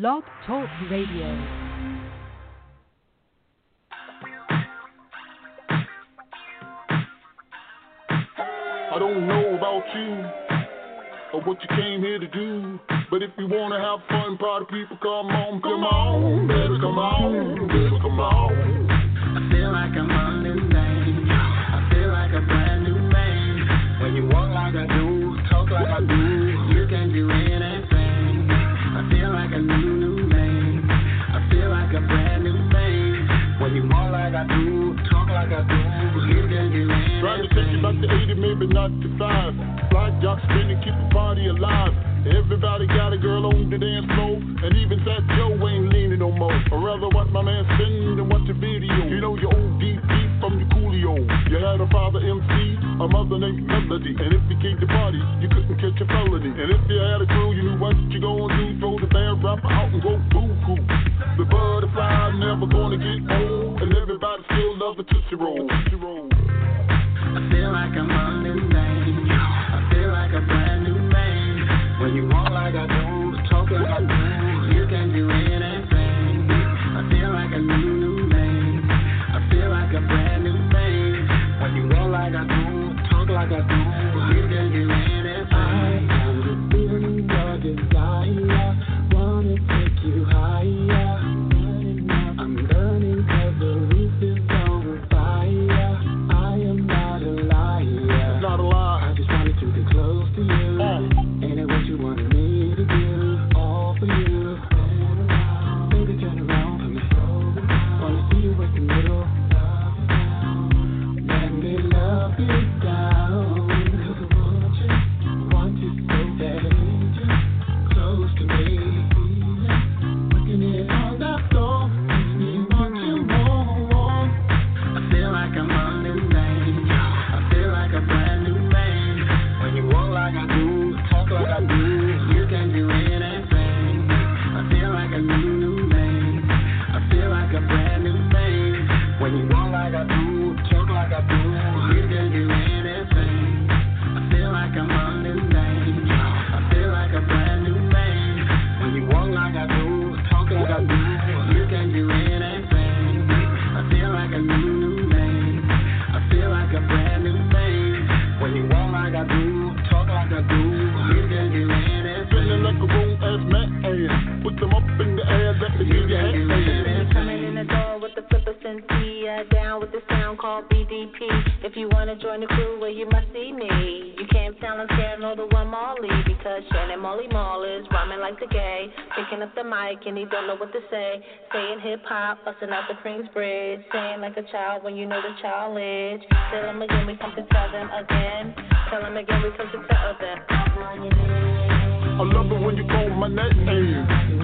Blog Talk Radio. I don't know about you or what you came here to do. But if you wanna have fun, party people, come on, come on, baby, come on, baby, come on. I feel like I'm running things. I feel like a brand new man. When you walk like I do, talk like I do, I. Trying to take you back to 80, maybe not to 5. Black jock spinning, keep the party alive. Everybody got a girl on the dance floor, and even Fat Joe ain't leaning no more. I'd rather watch my man spin than watch a video. You know your old deep from your Coolio. You had a father MC, a mother named Melody, and if you came to party, you couldn't catch a felony. And if you had a crew, you knew what you gonna do. Throw the band rapper out and go boo hoo. The butterfly never gonna get old, and everybody love the Tootsie Roll. I feel like I'm running things. I feel like a brand new man. When you walk like I do, talk like I do, you can do anything. I feel like a new, new man. I feel like a brand new man. When you walk like I do, talk like I do, If you wanna join the crew, well you must see me. You can't sound and scare no the one Molly because Shannon Marley Marl is rhyming like the gay, picking up the mic and he don't know what to say. Saying hip hop, busting out the Queensbridge, saying like a child when you know the child. Tell him again, we come to tell them again. Tell him again, we come to tell them. I love it when you call my name.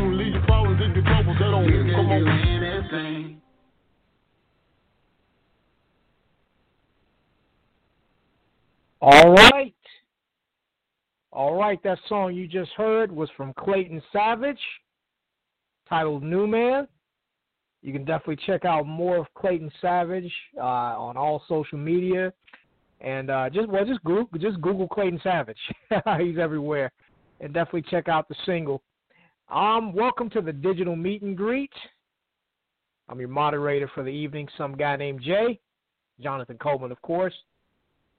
All right. All right, that song you just heard was from Clayton Savage, titled New Man. You can definitely check out more of Clayton Savage uh, on all social media, and uh, just well, just Google just Google Clayton Savage. He's everywhere, and definitely check out the single. Um, welcome to the digital meet and greet. I'm your moderator for the evening, some guy named Jay, Jonathan Coleman, of course.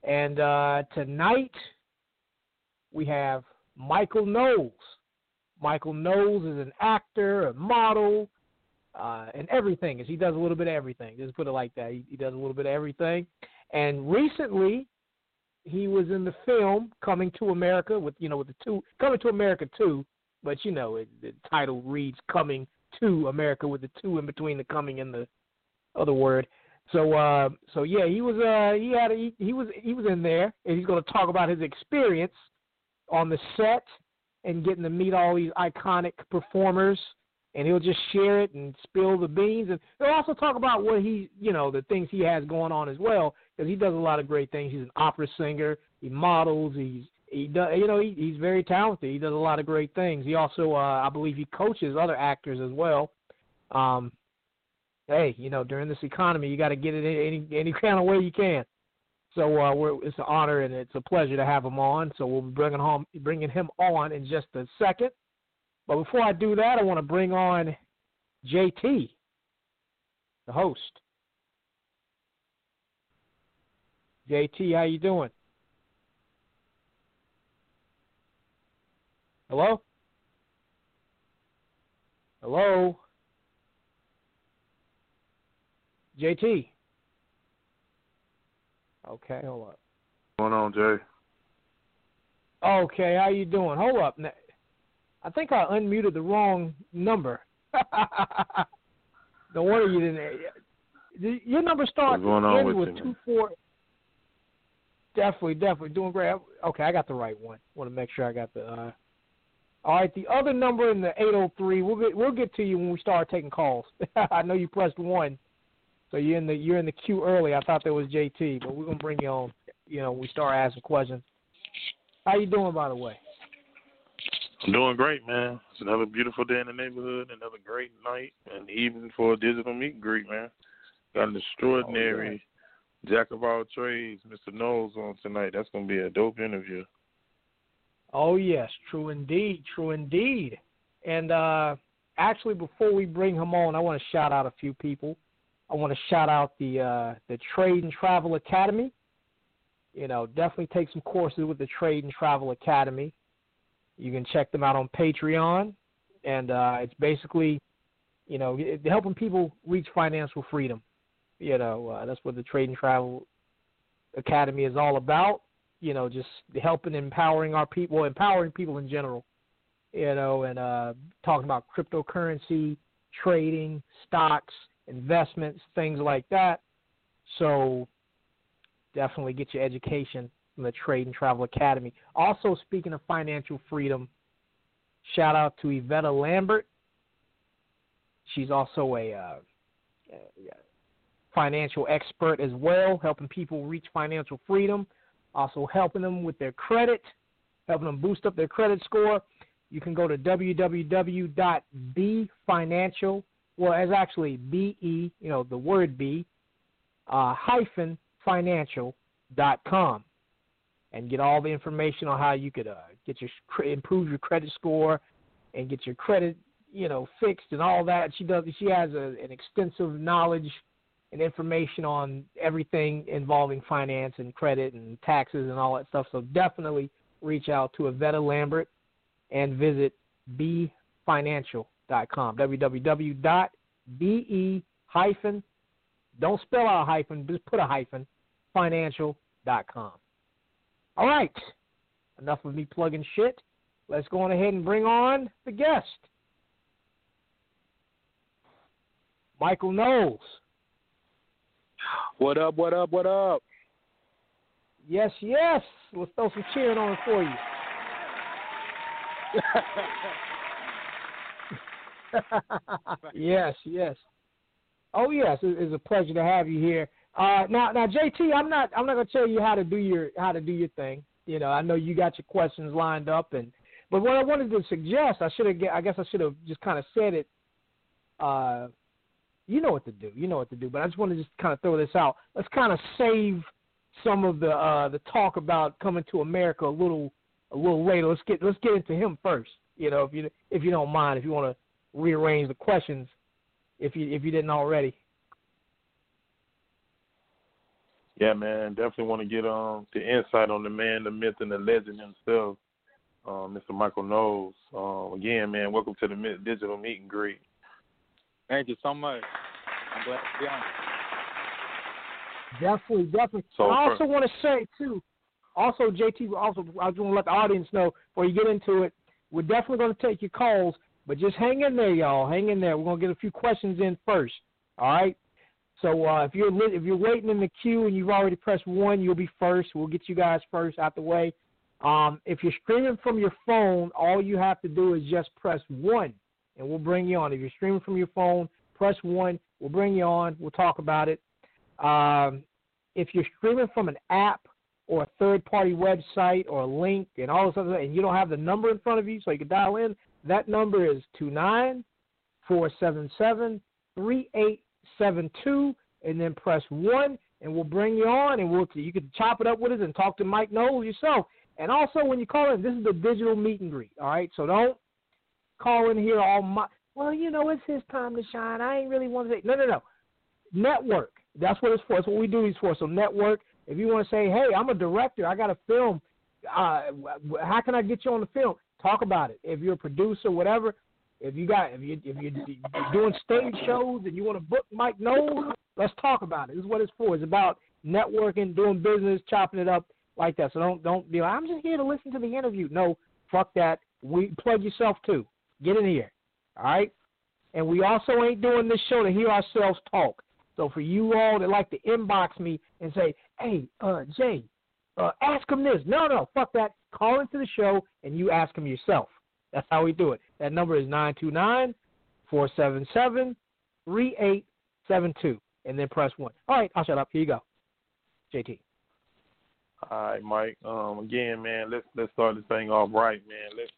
And uh, tonight we have Michael Knowles. Michael Knowles is an actor, a model, uh, and everything. He does a little bit of everything. Just put it like that. He, he does a little bit of everything. And recently, he was in the film Coming to America with you know with the two Coming to America two, but you know it, the title reads Coming to America with the two in between the coming and the other word. So uh, so yeah, he was uh, he had a, he, he was he was in there, and he's going to talk about his experience on the set and getting to meet all these iconic performers. And he'll just share it and spill the beans, and he'll also talk about what he, you know, the things he has going on as well, because he does a lot of great things. He's an opera singer, he models, he's he does, you know, he, he's very talented. He does a lot of great things. He also, uh, I believe, he coaches other actors as well. Um, hey, you know, during this economy, you got to get it any any kind of way you can. So uh, we're, it's an honor and it's a pleasure to have him on. So we'll be bringing home bringing him on in just a second. But before I do that, I want to bring on JT, the host. JT, how you doing? Hello? Hello? JT. Okay, hold up. What's going on, Jay? Okay, how you doing? Hold up. I think I unmuted the wrong number. no wonder you didn't. Your number starts with, with two four. Definitely, definitely doing great. Okay, I got the right one. Want to make sure I got the. Uh, all right, the other number in the 803, we'll get we'll get to you when we start taking calls. I know you pressed one, so you're in the you're in the queue early. I thought that was JT, but we're gonna bring you on. You know, we start asking questions. How you doing, by the way? I'm doing great, man. It's another beautiful day in the neighborhood, another great night and evening for a digital meet and greet, man. Got an extraordinary oh, jack of all trades, Mr. Knowles, on tonight. That's gonna be a dope interview. Oh yes, true indeed, true indeed. And uh, actually, before we bring him on, I want to shout out a few people. I want to shout out the uh, the Trade and Travel Academy. You know, definitely take some courses with the Trade and Travel Academy. You can check them out on Patreon, and uh, it's basically, you know, helping people reach financial freedom. You know, uh, that's what the Trade and Travel Academy is all about you know, just helping empowering our people, empowering people in general, you know, and uh, talking about cryptocurrency, trading, stocks, investments, things like that. So definitely get your education from the Trade and Travel Academy. Also, speaking of financial freedom, shout out to Yvetta Lambert. She's also a, uh, financial expert as well, helping people reach financial freedom also helping them with their credit, helping them boost up their credit score. You can go to www.bfinancial, well, as actually B-E, you know, the word B, uh, hyphen financial dot com, and get all the information on how you could uh, get your improve your credit score and get your credit, you know, fixed and all that. She does. She has a, an extensive knowledge and information on everything involving finance and credit and taxes and all that stuff. So definitely reach out to Yvetta Lambert and visit bfinancial.com. www.be hyphen, don't spell out hyphen, just put a hyphen, financial.com. All right, enough of me plugging shit. Let's go on ahead and bring on the guest. Michael Knowles. What up, what up, what up? Yes, yes. Let's throw some cheering on for you. yes, yes. Oh yes, it's a pleasure to have you here. Uh, now, now, JT, I'm not, I'm not gonna tell you how to do your, how to do your thing. You know, I know you got your questions lined up, and but what I wanted to suggest, I should have, I guess I should have just kind of said it uh, you know what to do. You know what to do. But I just want to just kind of throw this out. Let's kind of save some of the uh, the talk about coming to America a little a little later. Let's get let's get into him first. You know, if you if you don't mind, if you want to rearrange the questions, if you if you didn't already. Yeah, man, definitely want to get um the insight on the man, the myth, and the legend himself, uh, Mr. Michael Knowles. Um, again, man, welcome to the digital meet and greet. Thank you so much. I'm glad to be on. Definitely, definitely. So I also want to say too. Also, JT, also I just want to let the audience know before you get into it, we're definitely going to take your calls, but just hang in there, y'all. Hang in there. We're to get a few questions in first. All right. So uh, if you're if you're waiting in the queue and you've already pressed one, you'll be first. We'll get you guys first out the way. Um, if you're streaming from your phone, all you have to do is just press one, and we'll bring you on. If you're streaming from your phone, press one. We'll bring you on. We'll talk about it. Um, if you're streaming from an app or a third-party website or a link and all this other, and you don't have the number in front of you, so you can dial in, that number is two nine four seven seven three eight seven two, and then press one, and we'll bring you on, and we'll you can chop it up with us and talk to Mike Knowles yourself. And also, when you call in, this is the digital meet and greet. All right, so don't call in here all my. Well, you know, it's his time to shine. I ain't really want to say no, no, no. Network. That's what it's for. That's what we do these for. So network. If you want to say, hey, I'm a director, I got a film. Uh, how can I get you on the film? Talk about it. If you're a producer, whatever. If you got, if you if you're doing stage shows and you want to book Mike Knowles, let's talk about it. This is what it's for. It's about networking, doing business, chopping it up like that. So don't don't be like, I'm just here to listen to the interview. No, fuck that. We plug yourself too. Get in here. All right? And we also ain't doing this show to hear ourselves talk. So for you all that like to inbox me and say, Hey, uh, Jay, uh, ask him this. No, no, fuck that. Call into the show and you ask him yourself. That's how we do it. That number is nine two nine four seven seven three eight seven two, and then press one. All right, I'll shut up. Here you go, JT. All right, Mike. Um, again, man, let's let's start this thing off right, man. Let's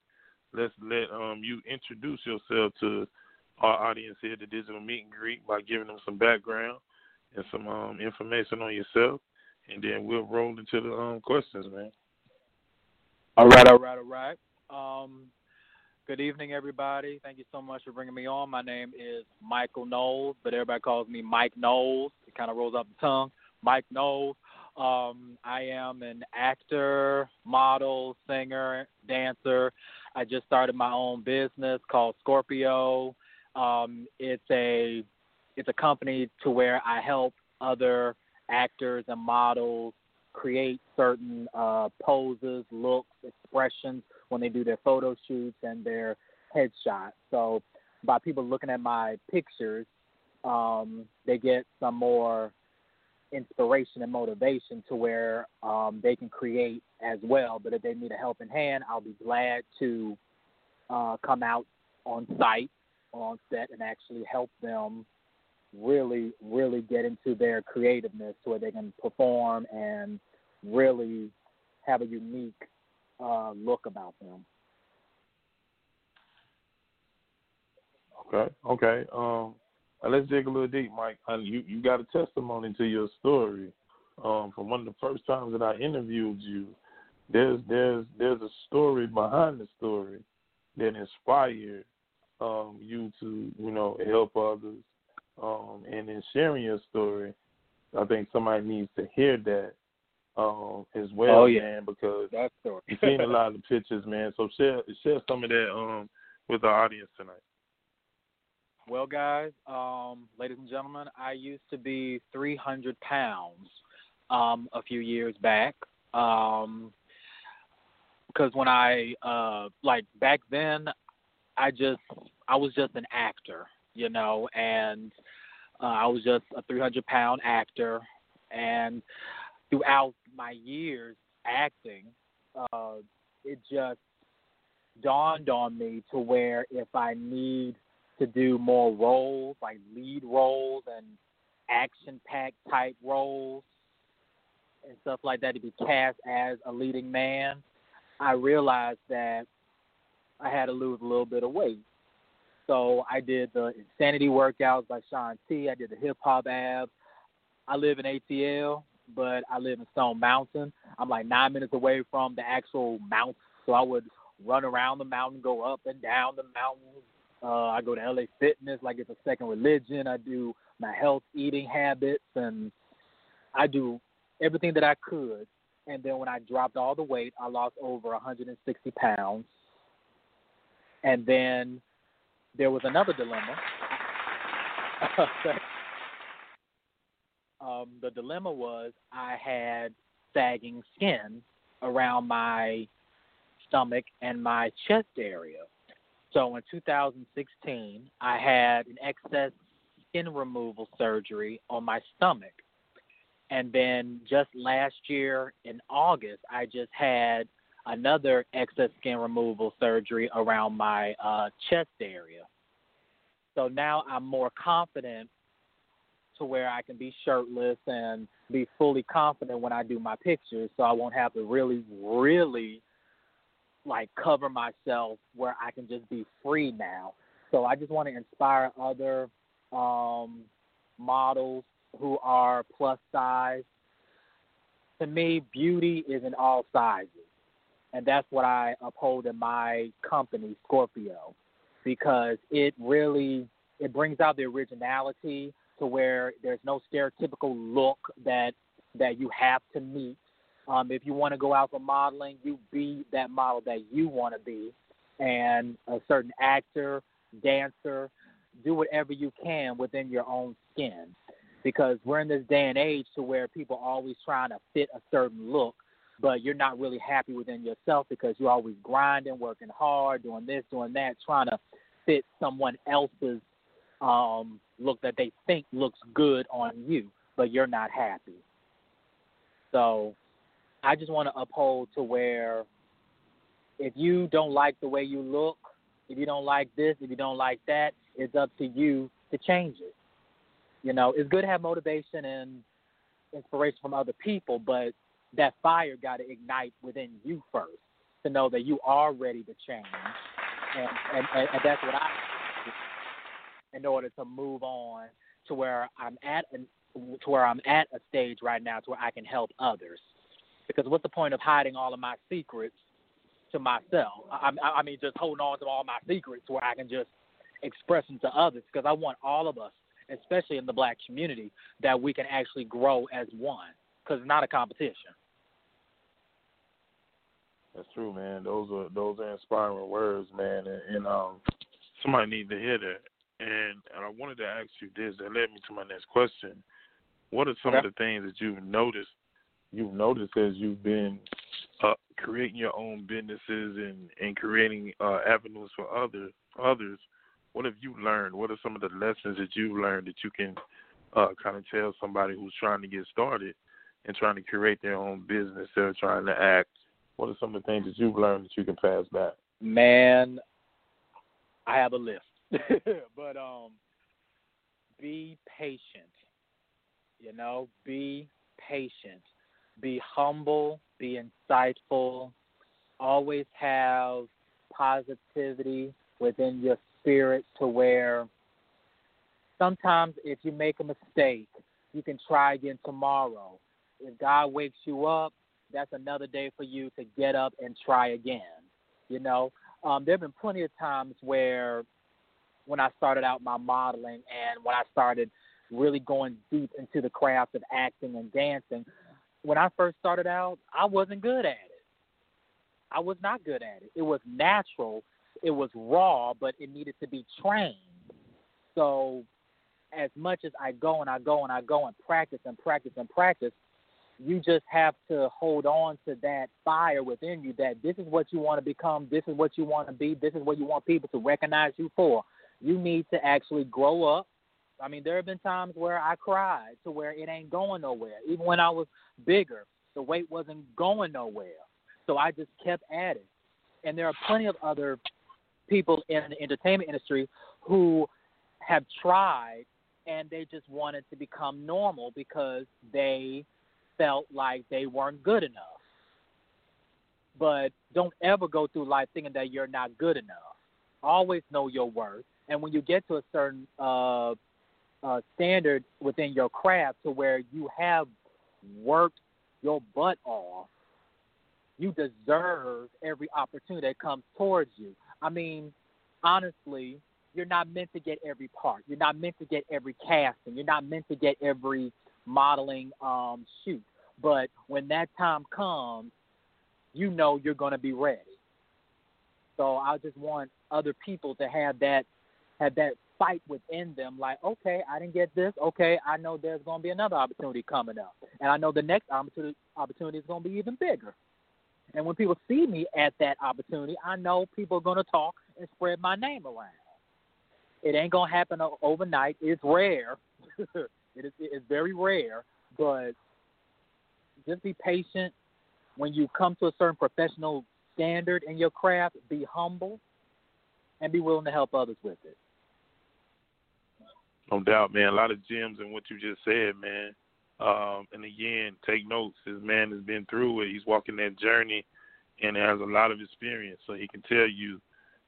let's let um you introduce yourself to our audience here the Digital Meet and Greet by giving them some background and some um information on yourself, and then we'll roll into the um questions, man. All right, all right, all right. Um, good evening, everybody. Thank you so much for bringing me on. My name is Michael Knowles, but everybody calls me Mike Knowles. It kind of rolls off the tongue. Mike Knowles. Um, I am an actor, model, singer, dancer. I just started my own business called Scorpio. Um, it's a it's a company to where I help other actors and models create certain uh, poses, looks, expressions when they do their photo shoots and their headshots. So by people looking at my pictures, um, they get some more inspiration and motivation to where um, they can create as well. But if they need a helping hand, I'll be glad to uh, come out on site on set and actually help them really, really get into their creativeness where they can perform and really have a unique uh, look about them. Okay, okay. Um, let's dig a little deep, Mike. Uh, you you got a testimony to your story. Um, from one of the first times that I interviewed you, there's there's there's a story behind the story that inspired um, you to you know help others. Um, and in sharing your story, I think somebody needs to hear that um, as well, Oh, yeah. man, because you've seen a lot of the pictures, man. So share share some of that um, with our audience tonight. Well, guys, um, ladies and gentlemen, I used to be 300 pounds um, a few years back. Um, because when I uh, like back then, I just I was just an actor, you know, and uh, I was just a 300 pound actor, and throughout my years acting, uh, it just dawned on me to where if I need to do more roles, like lead roles and action packed type roles and stuff like that to be cast as a leading man, I realized that I had to lose a little bit of weight. So I did the insanity workouts by Shaun T. I did the hip hop abs. I live in ATL, but I live in Stone Mountain. I'm like nine minutes away from the actual mountain, so I would run around the mountain, go up and down the mountain. Uh, I go to LA Fitness like it's a second religion. I do my health eating habits, and I do everything that I could. And then when I dropped all the weight, I lost over 160 pounds. And then there was another dilemma. um, the dilemma was I had sagging skin around my stomach and my chest area. So in 2016, I had an excess skin removal surgery on my stomach. And then just last year in August, I just had another excess skin removal surgery around my uh, chest area. So now I'm more confident to where I can be shirtless and be fully confident when I do my pictures so I won't have to really, really like cover myself where I can just be free now. So I just want to inspire other um, models who are plus size. To me, beauty is in all sizes. And that's what I uphold in my company, Scorpio, because it really it brings out the originality to where there's no stereotypical look that that you have to meet. Um, if you want to go out for modeling, you be that model that you want to be, and a certain actor, dancer, do whatever you can within your own skin, because we're in this day and age to where people are always trying to fit a certain look, but you're not really happy within yourself because you're always grinding, working hard, doing this, doing that, trying to fit someone else's um, look that they think looks good on you, but you're not happy. So I just want to uphold to where if you don't like the way you look, if you don't like this, if you don't like that, it's up to you to change it. You know, it's good to have motivation and inspiration from other people, but that fire got to ignite within you first to know that you are ready to change. And, and, and, and that's what I in order to move on to where I'm at an, to where I'm at a stage right now to where I can help others. Because what's the point of hiding all of my secrets to myself? I, I, I mean, just holding on to all my secrets where I can just express them to others. Because I want all of us, especially in the black community, that we can actually grow as one. Because it's not a competition. That's true, man. Those are those are inspiring words, man, and, and um, somebody needs to hear that. And, and I wanted to ask you this. That led me to my next question. What are some okay. of the things that you've noticed? You've noticed as you've been uh, creating your own businesses and and creating uh, avenues for other others. What have you learned? What are some of the lessons that you've learned that you can uh, kind of tell somebody who's trying to get started and trying to create their own business? They're trying to act. What are some of the things that you've learned that you can pass back? Man, I have a list. but um be patient. You know, be patient. Be humble, be insightful. Always have positivity within your spirit to where sometimes if you make a mistake, you can try again tomorrow. If God wakes you up, that's another day for you to get up and try again. You know, um, there have been plenty of times where when I started out my modeling and when I started really going deep into the craft of acting and dancing. When I first started out, I wasn't good at it. I was not good at it. It was natural, it was raw, but it needed to be trained. So, as much as I go and I go and I go and practice and practice and practice, you just have to hold on to that fire within you that this is what you want to become, this is what you want to be, this is what you want people to recognize you for you need to actually grow up. I mean, there have been times where I cried to where it ain't going nowhere. Even when I was bigger, the weight wasn't going nowhere. So I just kept at it. And there are plenty of other people in the entertainment industry who have tried and they just wanted to become normal because they felt like they weren't good enough. But don't ever go through life thinking that you're not good enough. Always know your worth and when you get to a certain uh, uh, standard within your craft to where you have worked your butt off, you deserve every opportunity that comes towards you. I mean, honestly, you're not meant to get every part. You're not meant to get every casting. You're not meant to get every modeling um, shoot. But when that time comes, you know you're going to be ready. So I just want other people to have that have that fight within them like okay i didn't get this okay i know there's going to be another opportunity coming up and i know the next opportunity opportunity is going to be even bigger and when people see me at that opportunity i know people are going to talk and spread my name around it ain't gonna happen overnight. It's rare. it is it's very rare, but just be patient. When you come to a certain professional standard in your craft, be humble and be willing to help others with it. No doubt, man. A lot of gems in what you just said, man. Um, and again, take notes. This man has been through it. He's walking that journey and has a lot of experience, so he can tell you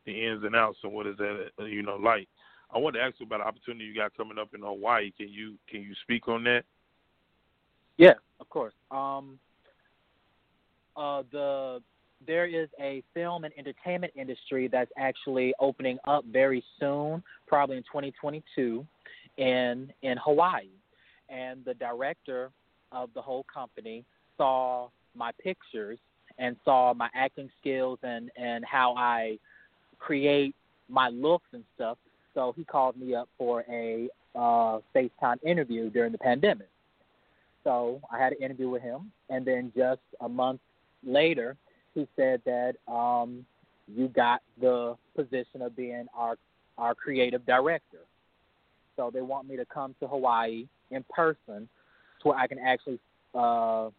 the ins and outs and what is that, you know, like. I want to ask you about an opportunity you got coming up in Hawaii. Can you can you speak on that? Yeah, of course. Um, uh, the there is a film and entertainment industry that's actually opening up very soon, probably in 2022, in in Hawaii, and the director of the whole company saw my pictures and saw my acting skills and and how I create my looks and stuff. So he called me up for a uh, FaceTime interview during the pandemic. So I had an interview with him, and then just a month later, he said that um, you got the position of being our our creative director. So they want me to come to Hawaii in person, to where I can actually uh,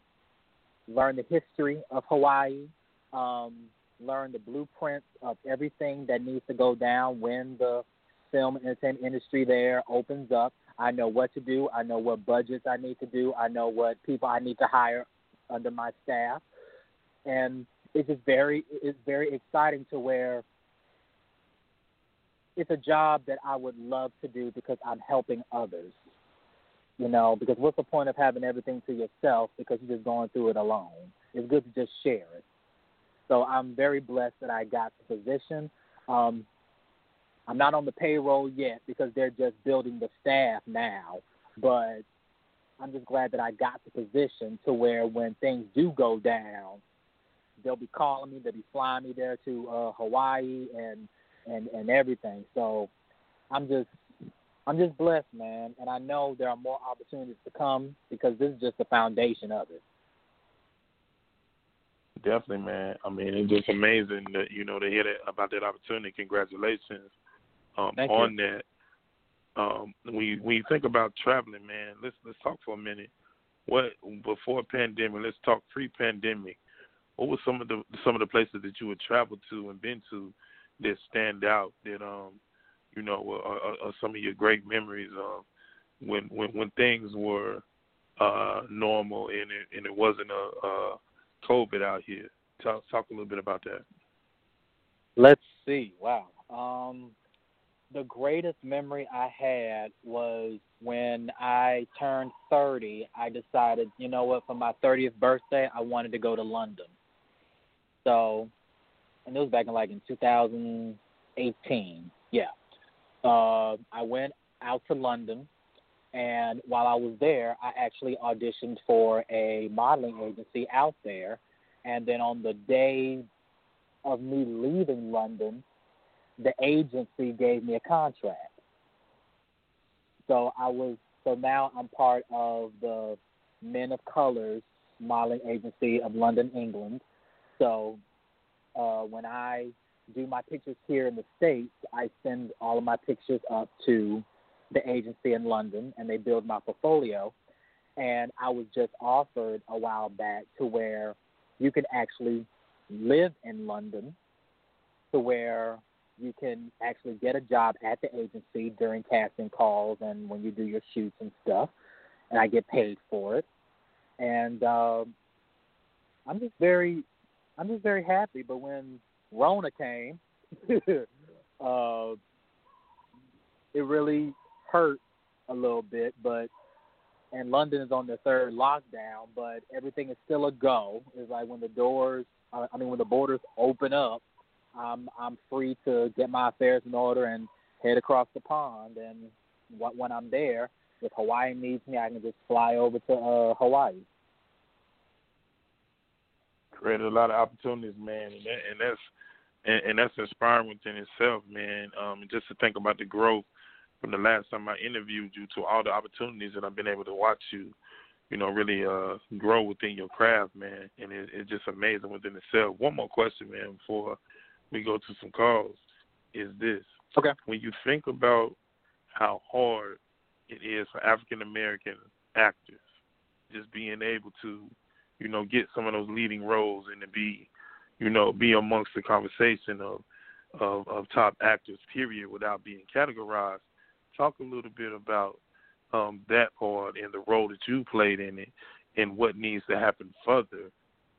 learn the history of Hawaii, um, learn the blueprints of everything that needs to go down when the film and entertainment industry there opens up. I know what to do. I know what budgets I need to do. I know what people I need to hire under my staff, and it's just very it's very exciting to where it's a job that I would love to do because I'm helping others. You know, because what's the point of having everything to yourself because you're just going through it alone? It's good to just share it. So I'm very blessed that I got the position. Um, I'm not on the payroll yet because they're just building the staff now, but I'm just glad that I got the position to where when things do go down, they'll be calling me, they'll be flying me there to uh, Hawaii and and and everything. So I'm just I'm just blessed, man, and I know there are more opportunities to come because this is just the foundation of it. Definitely, man. I mean, it's just amazing that you know to hear that about that opportunity. Congratulations um, Thank on that. Um, when you, when you think about traveling, man, let's let's talk for a minute. What before pandemic? Let's talk pre-pandemic. What were some of the some of the places that you had traveled to and been to that stand out? That um, you know, are, are, are some of your great memories of when when when things were uh, normal and it and it wasn't a, a COVID out here. Talk talk a little bit about that. Let's see. Wow. Um, the greatest memory I had was when I turned 30. I decided, you know what, for my 30th birthday, I wanted to go to London. So, and it was back in like in 2018. Yeah. Uh, I went out to London, and while I was there, I actually auditioned for a modeling agency out there. And then on the day of me leaving London, the agency gave me a contract. So I was so now I'm part of the Men of Colors modeling agency of London, England. So uh, when I do my pictures here in the States, I send all of my pictures up to the agency in London and they build my portfolio. And I was just offered a while back to where you can actually live in London to where you can actually get a job at the agency during casting calls and when you do your shoots and stuff. And I get paid for it. And uh, I'm just very I'm just very happy. But when Rona came, uh, it really hurt a little bit. But and London is on their third lockdown, but everything is still a go. It's like when the doors, I mean, when the borders open up, I'm I'm free to get my affairs in order and head across the pond. And what when I'm there, if Hawaii needs me, I can just fly over to uh, Hawaii. Created a lot of opportunities, man, and, that, and that's and, and that's inspiring within itself, man. Um, just to think about the growth from the last time I interviewed you to all the opportunities that I've been able to watch you, you know, really uh grow within your craft, man. And it, it's just amazing within itself. One more question, man, before we go to some calls, is this. Okay. When you think about how hard it is for African American actors, just being able to, you know, get some of those leading roles and to be, you know, be amongst the conversation of of, of top actors, period, without being categorized. Talk a little bit about um, that part and the role that you played in it, and what needs to happen further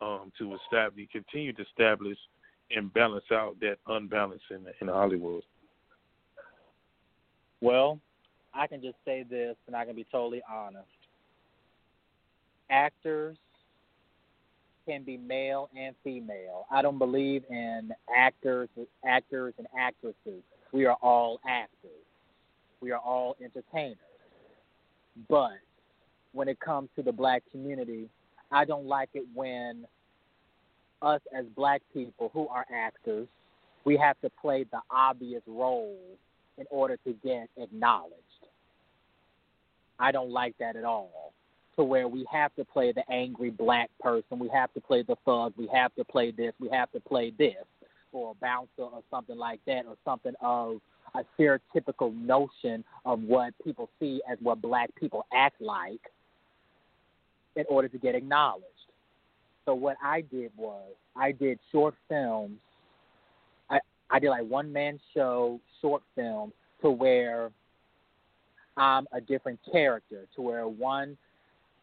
um, to establish, continue to establish, and balance out that unbalance in in Hollywood. Well, I can just say this, and I can be totally honest. Actors can be male and female. I don't believe in actors, actors and actresses. We are all actors. We are all entertainers. But when it comes to the black community, I don't like it when us as black people who are actors, we have to play the obvious role in order to get acknowledged. I don't like that at all. To where we have to play the angry black person, we have to play the thug, we have to play this, we have to play this, or a bouncer or something like that, or something of a stereotypical notion of what people see as what black people act like in order to get acknowledged. So what I did was I did short films. I I did like one man show short films to where I'm a different character. To where one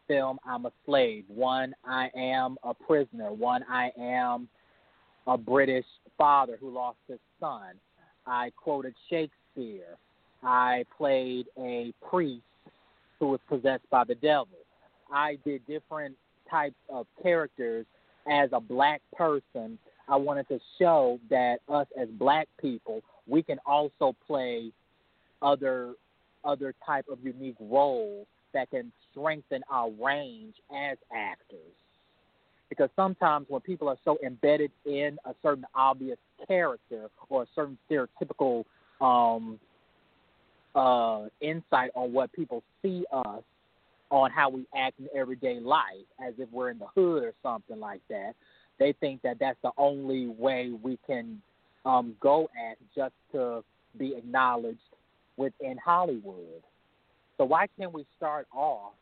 film I'm a slave, one I am a prisoner, one I am a British father who lost his son. I quoted Shakespeare. I played a priest who was possessed by the devil. I did different types of characters as a black person. I wanted to show that us as black people, we can also play other other type of unique roles that can strengthen our range as actors. Because sometimes when people are so embedded in a certain obvious character or a certain stereotypical um, uh, insight on what people see us on how we act in everyday life, as if we're in the hood or something like that. They think that that's the only way we can um, go at just to be acknowledged within Hollywood. So why can't we start off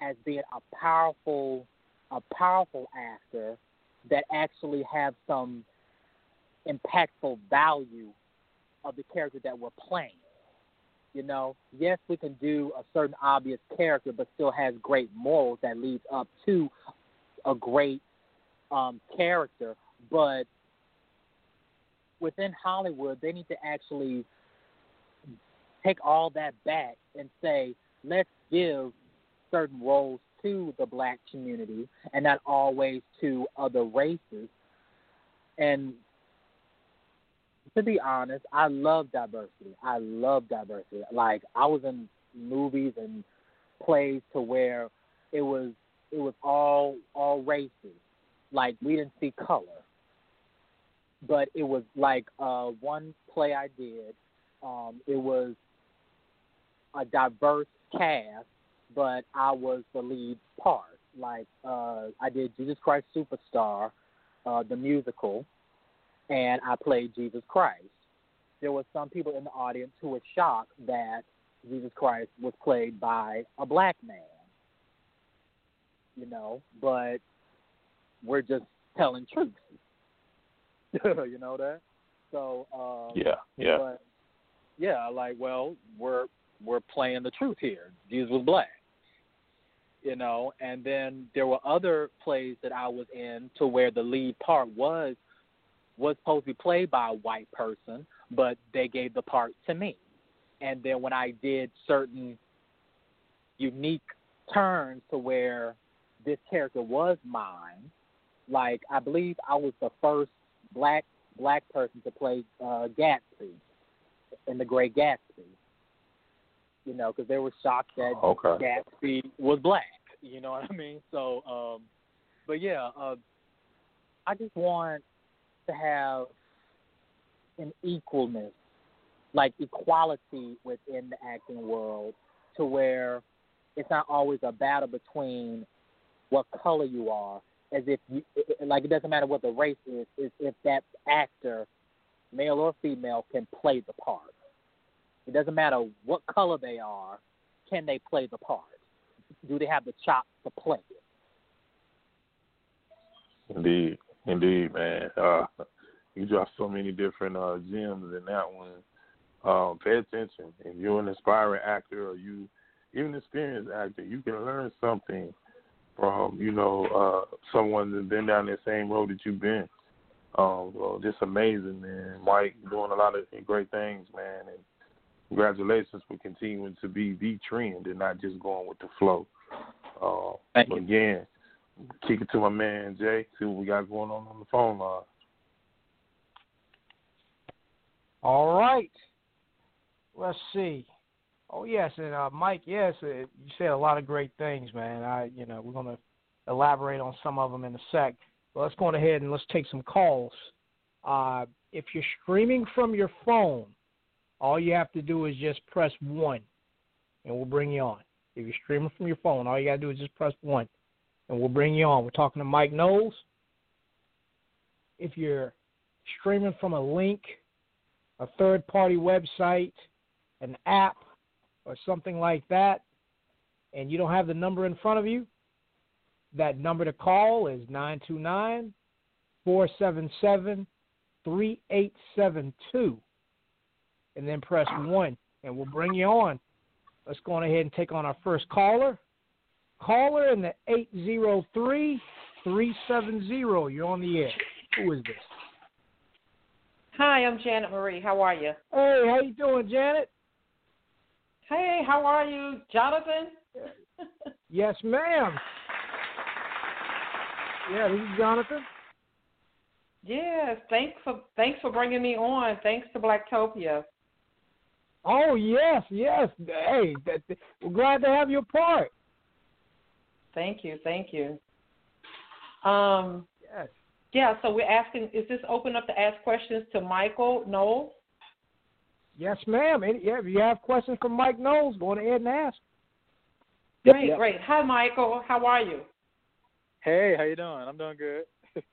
as being a powerful, a powerful actor that actually have some impactful value of the character that we're playing? You know, yes, we can do a certain obvious character, but still has great morals that leads up to a great um, character. But within Hollywood, they need to actually take all that back and say, let's give certain roles to the black community and not always to other races. And to be honest, I love diversity. I love diversity. Like I was in movies and plays to where it was it was all all races. Like we didn't see color. But it was like uh one play I did, um, it was a diverse cast, but I was the lead part. Like uh I did Jesus Christ Superstar, uh, the musical and I played Jesus Christ. There were some people in the audience who were shocked that Jesus Christ was played by a black man. You know, but we're just telling truth. you know that? So um Yeah, yeah. But yeah, like well, we're we're playing the truth here. Jesus was black. You know, and then there were other plays that I was in to where the lead part was was supposed to be played by a white person, but they gave the part to me. And then when I did certain unique turns to where this character was mine, like I believe I was the first black black person to play uh, Gatsby in The Great Gatsby. You know, because they were shocked that Okay. Gatsby was black. You know what I mean? So, um, but yeah, uh, I just want to have an equalness, like equality within the acting world, to where it's not always a battle between what color you are, as if you, like it doesn't matter what the race is, is if that actor male or female, can play the part. It doesn't matter what color they are, can they play the part? Do they have the chops to play it? Indeed, indeed, man. Uh, you dropped so many different uh, gems in that one. Um, pay attention. If you're an aspiring actor or you even experienced actor, you can learn something from you know uh, someone that's been down that same road that you've been. Um, well, just amazing, man. Mike doing a lot of great things, man, and congratulations for continuing to be the trend and not just going with the flow. Uh, Thank again, kick it to my man Jay. See what we got going on on the phone line. All right. Let's see. Oh yes, and uh, Mike, yes, uh, you said a lot of great things, man. I, you know, we're gonna elaborate on some of them in a sec. But let's go ahead and let's take some calls. Uh, if you're streaming from your phone, all you have to do is just press one, and we'll bring you on. If you're streaming from your phone, all you gotta do is just press one, and we'll bring you on. We're talking to Mike Knowles. If you're streaming from a link, a third-party website, an app, or something like that, and you don't have the number in front of you, that number to call is 929 477 3872. And then press 1, and we'll bring you on. Let's go on ahead and take on our first caller. Caller in the 803 370. You're on the air. Who is this? Hi, I'm Janet Marie. How are you? Hey, how you doing, Janet? Hey, how are you, Jonathan? Yes, ma'am. Yeah, this is Jonathan. yes, thanks for thanks for bringing me on. Thanks to Blacktopia. Oh yes, yes. Hey, that, that- we're glad to have your part. Thank you, thank you. Um, Yes. yeah. So we're asking, is this open up to ask questions to Michael Knowles? Yes, ma'am. Any- Yeah, if you have questions for Mike Knowles, go on ahead and ask. Great, Yep. great. Hi, Michael. How are you? Hey, how you doing? I'm doing good.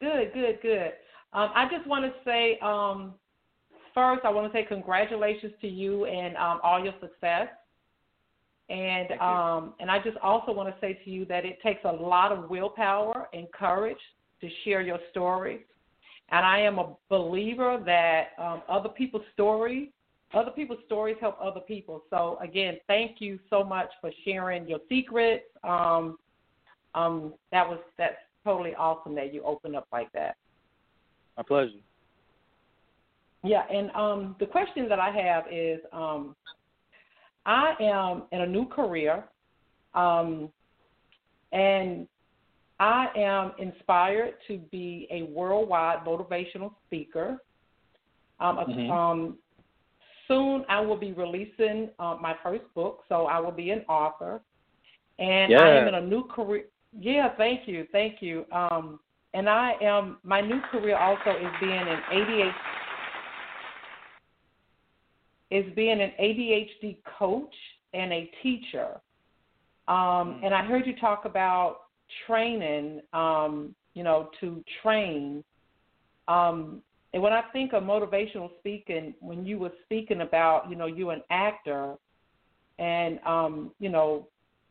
Good, good, good. Um, I just want to say, um, first, I want to say congratulations to you and um, all your success. And um, and I just also want to say to you that it takes a lot of willpower and courage to share your story. And I am a believer that um, other people's stories, other people's stories help other people. So again, thank you so much for sharing your secrets. Um, um, that was that's totally awesome that you opened up like that. My pleasure. Yeah, and um, the question that I have is, um, I am in a new career, um, and I am inspired to be a worldwide motivational speaker. Um, Mhm. um, soon, I will be releasing uh, my first book, so I will be an author, and I am in a new career. Yeah, thank you, thank you. Um, and I am my new career also is being an ADHD is being an ADHD coach and a teacher. Um, and I heard you talk about training, um, you know, to train. Um, and when I think of motivational speaking, when you were speaking about, you know, you're an actor, and um, you know,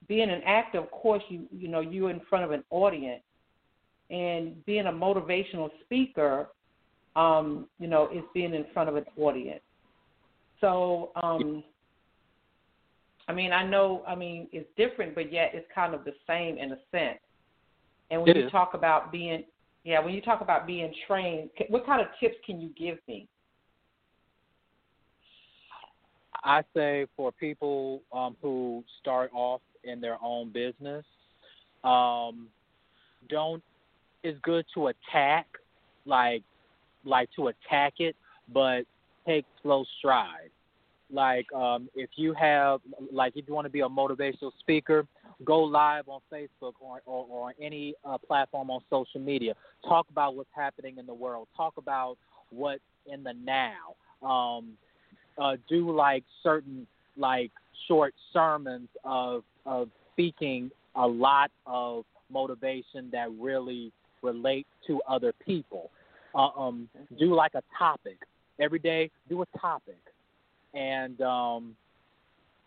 being an actor, of course, you you know, you're in front of an audience, and being a motivational speaker, um, you know, is being in front of an audience. So, um, I mean, I know, I mean, it's different, but yet it's kind of the same in a sense. And when It you is. talk about being, yeah, when you talk about being trained, what kind of tips can you give me? I say for people um, who start off in their own business, um, don't. It's good to attack, like, like to attack it, but take slow strides. Like, um, if you have, like, if you want to be a motivational speaker, go live on Facebook or, or, or any uh, platform on social media. Talk about what's happening in the world. Talk about what's in the now. Um, uh, do like certain like short sermons of of speaking a lot of motivation that really relate to other people. uh, um, do like a topic every day. Do a topic, and um,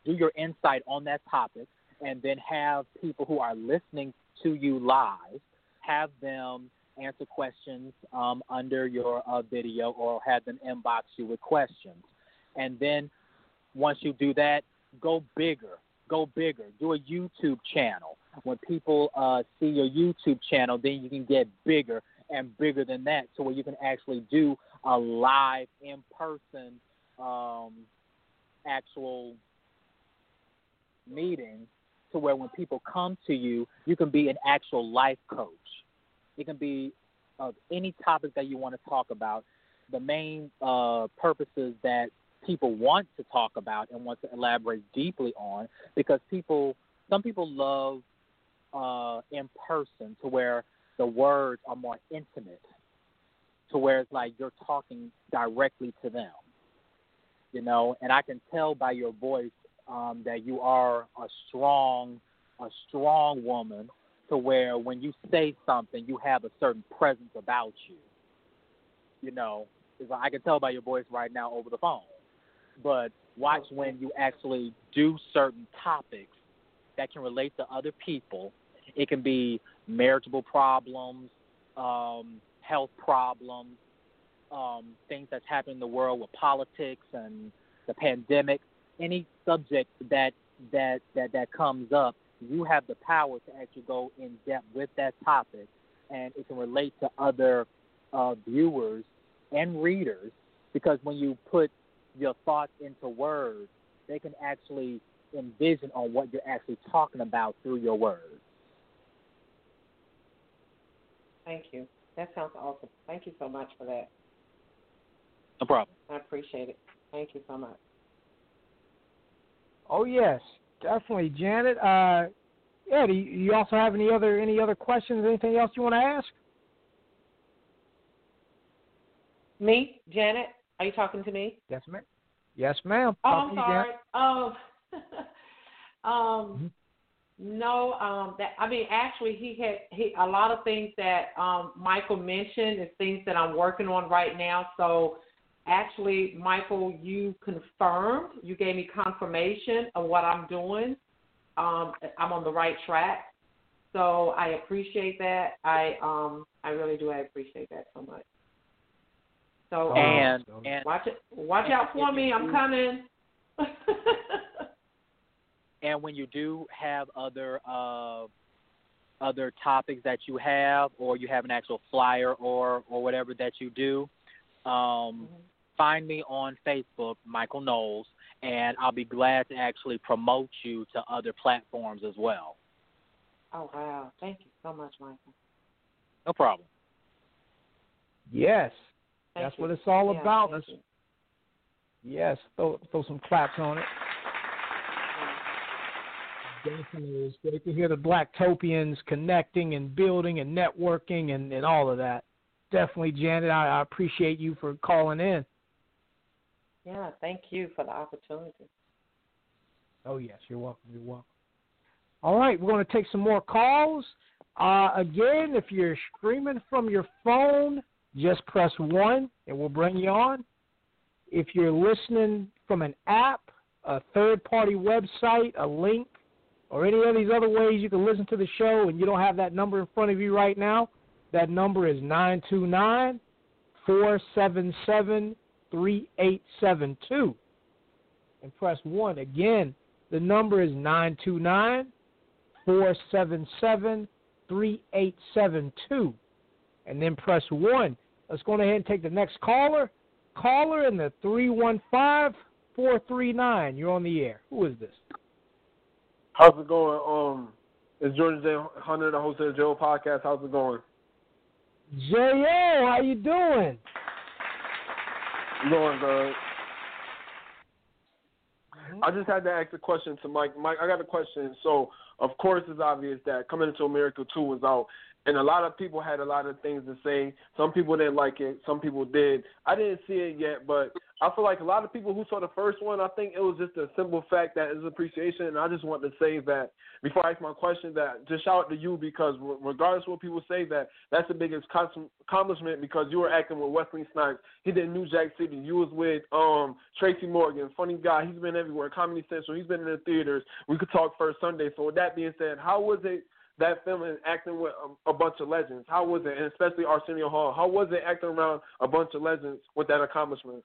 do your insight on that topic, and then have people who are listening to you live have them answer questions um, under your uh, video or have them inbox you with questions. And then once you do that, go bigger. Go bigger. Do a YouTube channel. When people uh, see your YouTube channel, then you can get bigger and bigger than that to where you can actually do a live, in person, um, actual meeting to where when people come to you, you can be an actual life coach. It can be of any topic that you want to talk about. The main uh, purposes that people want to talk about and want to elaborate deeply on, because people, some people love uh, in person to where the words are more intimate, to where it's like you're talking directly to them, you know. And I can tell by your voice um, that you are a strong, a strong woman to where when you say something, you have a certain presence about you. You know, I can tell by your voice right now over the phone. But watch when you actually do certain topics that can relate to other people. It can be marriageable problems, um, health problems, um, things that's happening in the world with politics and the pandemic. Any subject that that that that comes up you have the power to actually go in depth with that topic, and it can relate to other uh, viewers and readers because when you put your thoughts into words, they can actually envision on what you're actually talking about through your words. Thank you. That sounds awesome. Thank you so much for that. No problem. I appreciate it. Thank you so much. Oh yes, definitely, Janet. Uh, yeah. Do you, you also have any other any other questions? Anything else you want to ask? Me, Janet. Are you talking to me? Yes, ma'am. Yes, ma'am. Oh, Talk I'm to you, sorry. Um, um, Mm-hmm. No. Um, that I mean, actually, he had he a lot of things that um Michael mentioned is things that I'm working on right now. So, actually, Michael, you confirmed. You gave me confirmation of what I'm doing. Um, I'm on the right track. So I appreciate that. I um I really do. I appreciate that so much. So um, And and watch it. Watch and out for me. I'm coming. and when you do have other uh, other topics that you have, or you have an actual flyer or or whatever that you do, um, find me on Facebook, Michael Knowles, and I'll be glad to actually promote you to other platforms as well. oh wow! Thank you so much, Michael. No problem. Yes, Thank that's you. what it's all Yeah, about. thank That's, you. yes, throw throw some claps on it. Definitely, it's great to hear the Blacktopians connecting and building and networking and, and all of that. Definitely, Janet, I, I appreciate you for calling in. Yeah, thank you for the opportunity. Oh yes, you're welcome. You're welcome. All right, we're going to take some more calls. Uh, again, if you're streaming from your phone, just press one, and we'll bring you on. If you're listening from an app, a third-party website, a link, or any of these other ways you can listen to the show, and you don't have that number in front of you right now, that number is nine two nine four seven seven three eight seven two, and press one again. The number is 929 477 3872. And then press 1. Let's go ahead and take the next caller. Caller in the 315 439. You're on the air. Who is this? How's it going? Um, it's Jordan J. Hunter, the host of the Joe Podcast. How's it going? J.O., how you doing? Going good. I just had to ask a question to Mike. Mike, I got a question. So, of course, it's obvious that Coming into America 2 was out, and a lot of people had a lot of things to say. Some people didn't like it. Some people did. I didn't see it yet, but I feel like a lot of people who saw the first one, I think it was just a simple fact that is appreciation. And I just want to say that before I ask my question, that just shout out to you because regardless of what people say, that that's the biggest accomplishment because you were acting with Wesley Snipes. He did New Jack City. You was with um Tracy Morgan, funny guy. He's been everywhere. Comedy Central. He's been in the theaters. We could talk first Sunday. So with that being said, how was it? That feeling acting with a, a, bunch of legends? How was it, and especially Arsenio Hall? How was it acting around a bunch of legends with that accomplishment?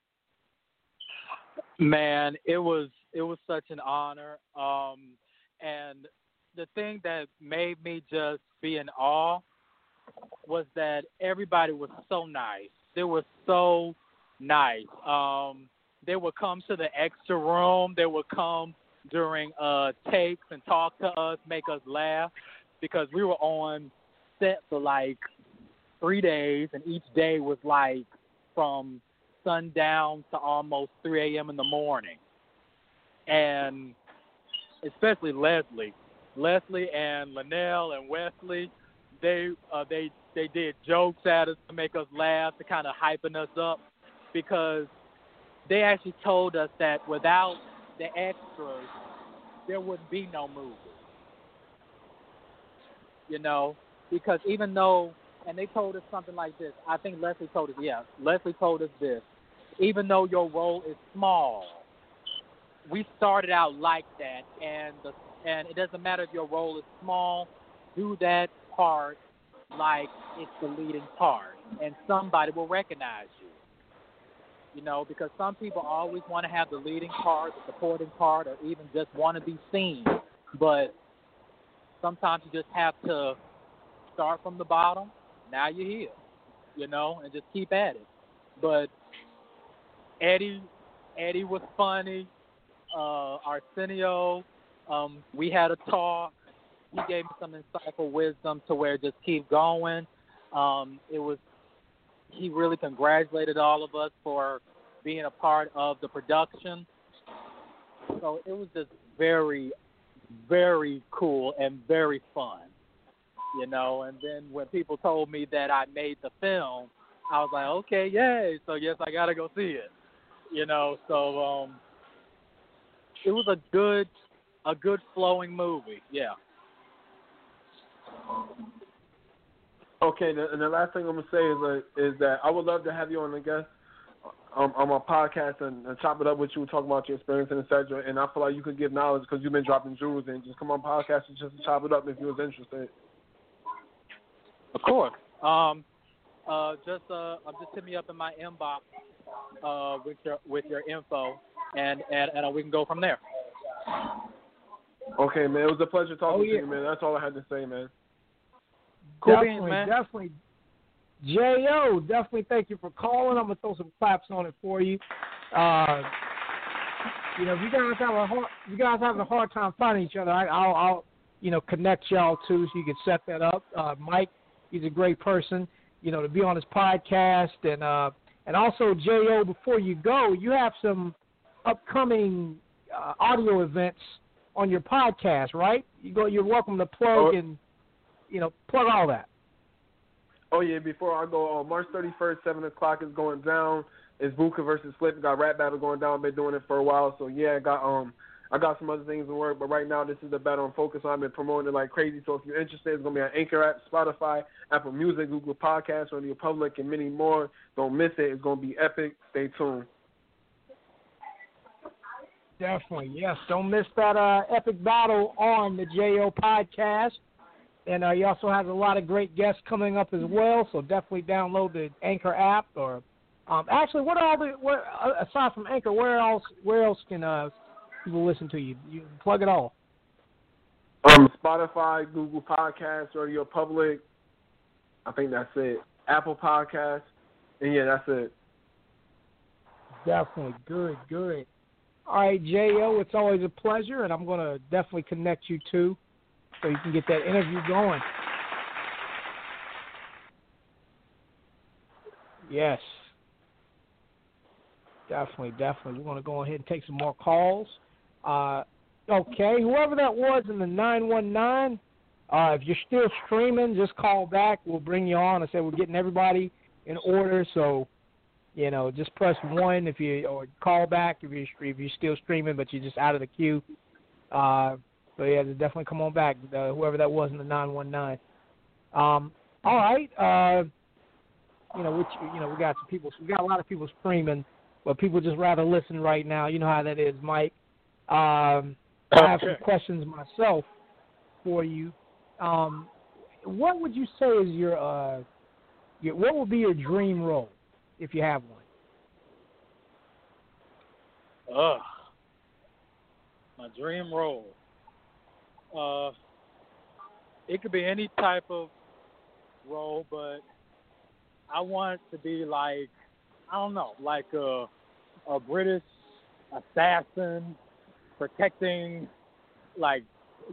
Man, it was it was such an honor. Um, and the thing that made me just be in awe was that everybody was so nice. They were so nice. Um, they would come to the extra room. They would come during uh takes and talk to us, make us laugh because we were on set for like three days, and each day was like from sundown to almost 3 a.m. in the morning. And especially Leslie, Leslie and Linnell and Wesley, they uh, they they did jokes at us to make us laugh, to kind of hyping us up, because they actually told us that without the extras, there wouldn't be no movie you know, because even though, and they told us something like this, I think Leslie told us, yeah, Leslie told us this, even though your role is small, we started out like that, and the, and it doesn't matter if your role is small, do that part like it's the leading part, and somebody will recognize you. You know, because some people always want to have the leading part, the supporting part, or even just want to be seen. But sometimes you just have to start from the bottom. Now you're here, you know, and just keep at it. But Eddie, Eddie was funny. Uh, Arsenio, um, we had a talk. He gave me some insightful wisdom to where just keep going. Um, it was he really congratulated all of us for being a part of the production. So it was just very very cool and very fun. You know, and then when people told me that I made the film, I was like, okay, yay! So yes, I gotta go see it. You know, so um, it was a good, a good flowing movie. Yeah. Okay, and the last thing I'm gonna say is uh, is that I would love to have you on the guest um, on my podcast and, and chop it up with you, talk about your experience and etc. And I feel like you could give knowledge because you've been dropping jewels and just come on podcast and just chop it up if you was interested. Of course. Um, uh, just uh, just hit me up in my inbox uh, with your with your info, and and, and we can go from there. Okay, man. It was a pleasure talking oh, yeah. to you, man. That's all I had to say, man. Cool definitely, beans, man. definitely, Jo, definitely thank you for calling. I'm gonna throw some claps on it for you. Uh, you know, if you guys have a hard, you guys have a hard time finding each other, I, will I'll, you know, connect y'all too, so you can set that up. Uh, Mike, he's a great person, you know, to be on his podcast, and uh, and also Jo. Before you go, you have some upcoming uh, audio events on your podcast, right? You go, you're welcome to plug oh. and, you know, plug all that. Oh yeah, before I go, uh, March 31st, seven o'clock is going down. It's Buka versus Flip. Got rap battle going down. Been doing it for a while, so yeah, I got um, I got some other things in work, but right now this is the battle I'm focused on. I've been promoting it like crazy. So if you're interested, it's gonna be on Anchor app, Spotify, Apple Music, Google Podcasts, Radio Public, and many more. Don't miss it. It's gonna be epic. Stay tuned. Definitely, yes. Don't miss that uh, epic battle on the JO podcast. And uh, he also has a lot of great guests coming up as well. So definitely download the Anchor app. Or um, actually, what all the where, uh, aside from Anchor, where else where else can uh, people listen to you? You plug it all. Um, Spotify, Google Podcasts, Radio Public. I think that's it. Apple Podcasts, and yeah, that's it. Definitely good, good. All right, Jo, it's always a pleasure, and I'm going to definitely connect you too so you can get that interview going. Yes. Definitely, definitely. We're going to go ahead and take some more calls. Uh, okay, whoever that was in the 919, Uh, if you're still streaming, just call back. We'll bring you on. I said we're getting everybody in order, so you know, just press one if you or call back if you if you're still streaming, but you're just out of the queue. Uh, so yeah, definitely come on back. Uh, whoever that was in the nine one nine. Um, all right. Uh, you know, which you know, we got some people. We got a lot of people streaming, but people just rather listen right now. You know how that is, Mike. Um, I have some questions myself for you. Um, what would you say is your uh, your what would be your dream role if you have one? Ugh. My dream role. Uh, it could be any type of role, but I want it to be like I don't know, like a a British assassin protecting like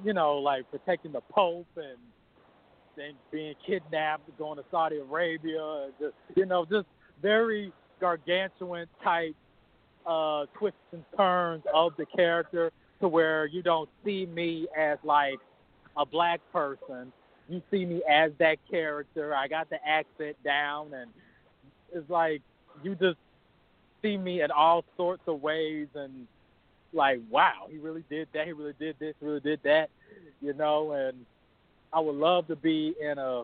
you know, like protecting the Pope and then being kidnapped, going to Saudi Arabia, just you know, just very gargantuan type uh twists and turns of the character to where you don't see me as like a black person. You see me as that character. I got the accent down and it's like you just see me in all sorts of ways and like, wow, he really did that, he really did this, really did that, you know, and I would love to be in a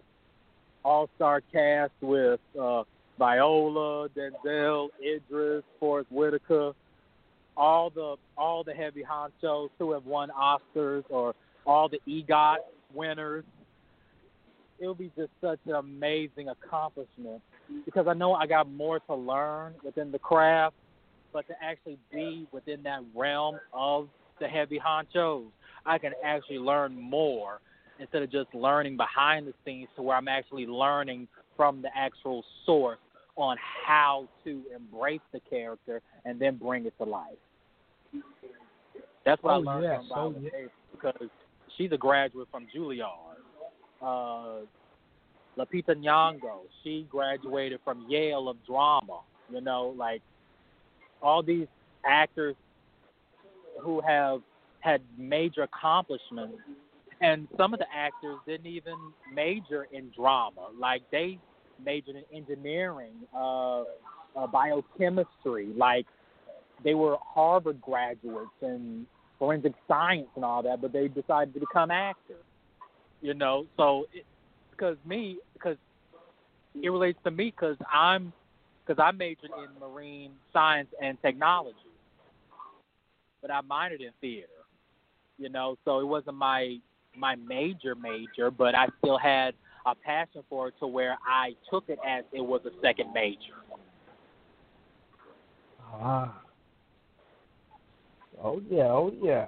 all star cast with uh Viola, Denzel, Idris, Forest Whitaker, all the all the heavy honchos who have won Oscars or all the EGOT winners. It would be just such an amazing accomplishment because I know I got more to learn within the craft, but to actually be within that realm of the heavy honchos, I can actually learn more instead of just learning behind the scenes to where I'm actually learning from the actual source on how to embrace the character and then bring it to life. That's what Oh, I learned yes. from Viola Oh, yeah. Davis because she's a graduate from Juilliard. Uh, Lupita Nyong'o, she graduated from Yale of drama. You know, like all these actors who have had major accomplishments, and some of the actors didn't even major in drama. Like they majored in engineering, uh, uh, biochemistry. Like they were Harvard graduates and forensic science and all that, but they decided to become actors. You know, so it, because me, because it relates to me, because I'm, because I majored in marine science and technology, but I minored in theater. You know, so it wasn't my my major major, but I still had a passion for it to where I took it as it was a second major. Ah. Oh yeah, oh yeah.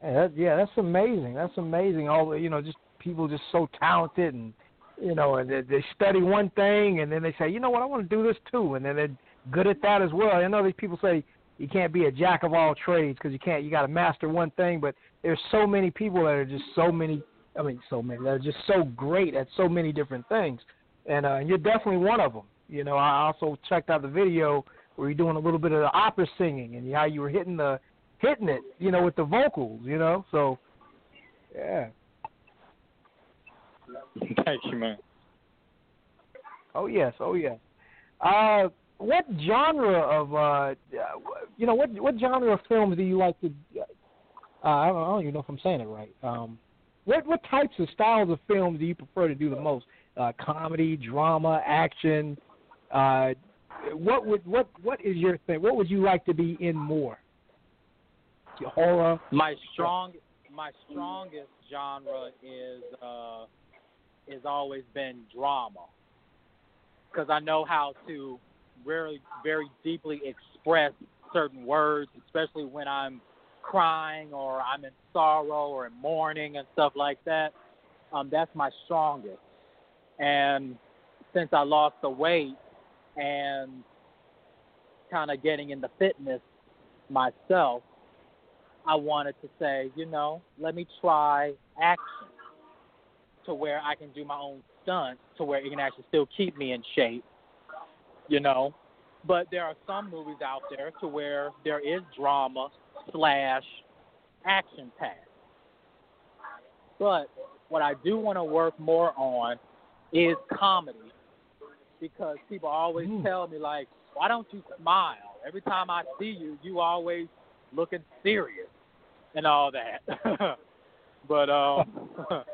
Hey, that, yeah, that's amazing. That's amazing. All the, you know, just people just so talented and you know, and they, they study one thing and then they say, you know what, I want to do this too, and then they're good at that as well. I know these people say you can't be a jack of all trades because you can't. You got to master one thing, but there's so many people that are just so many. I mean, so many that are just so great at so many different things, and uh, you're definitely one of them. You know, I also checked out the video where you're doing a little bit of the opera singing and how you were hitting the hitting it, you know, with the vocals. You know, so yeah. Thank you, man. Oh yes, oh yes. Uh, what genre of uh, you know, what what genre of films do you like to? Uh, I, don't, I don't even know if I'm saying it right. Um, what what types of styles of films do you prefer to do the most? Uh, comedy, drama, action. Uh, what would what what is your thing? What would you like to be in more? Horror. My strong, my strongest genre is uh, is always been drama, because I know how to very very deeply express certain words, especially when I'm crying or I'm in sorrow or in mourning and stuff like that. Um, that's my strongest. And since I lost the weight and kind of getting into fitness myself, I wanted to say, you know, let me try action to where I can do my own stunts to where it can actually still keep me in shape, you know. But there are some movies out there to where there is drama slash action packed. But what I do want to work more on is comedy because people always Mm. tell me like, why don't you smile? Every time I see you, you always looking serious and all that. but um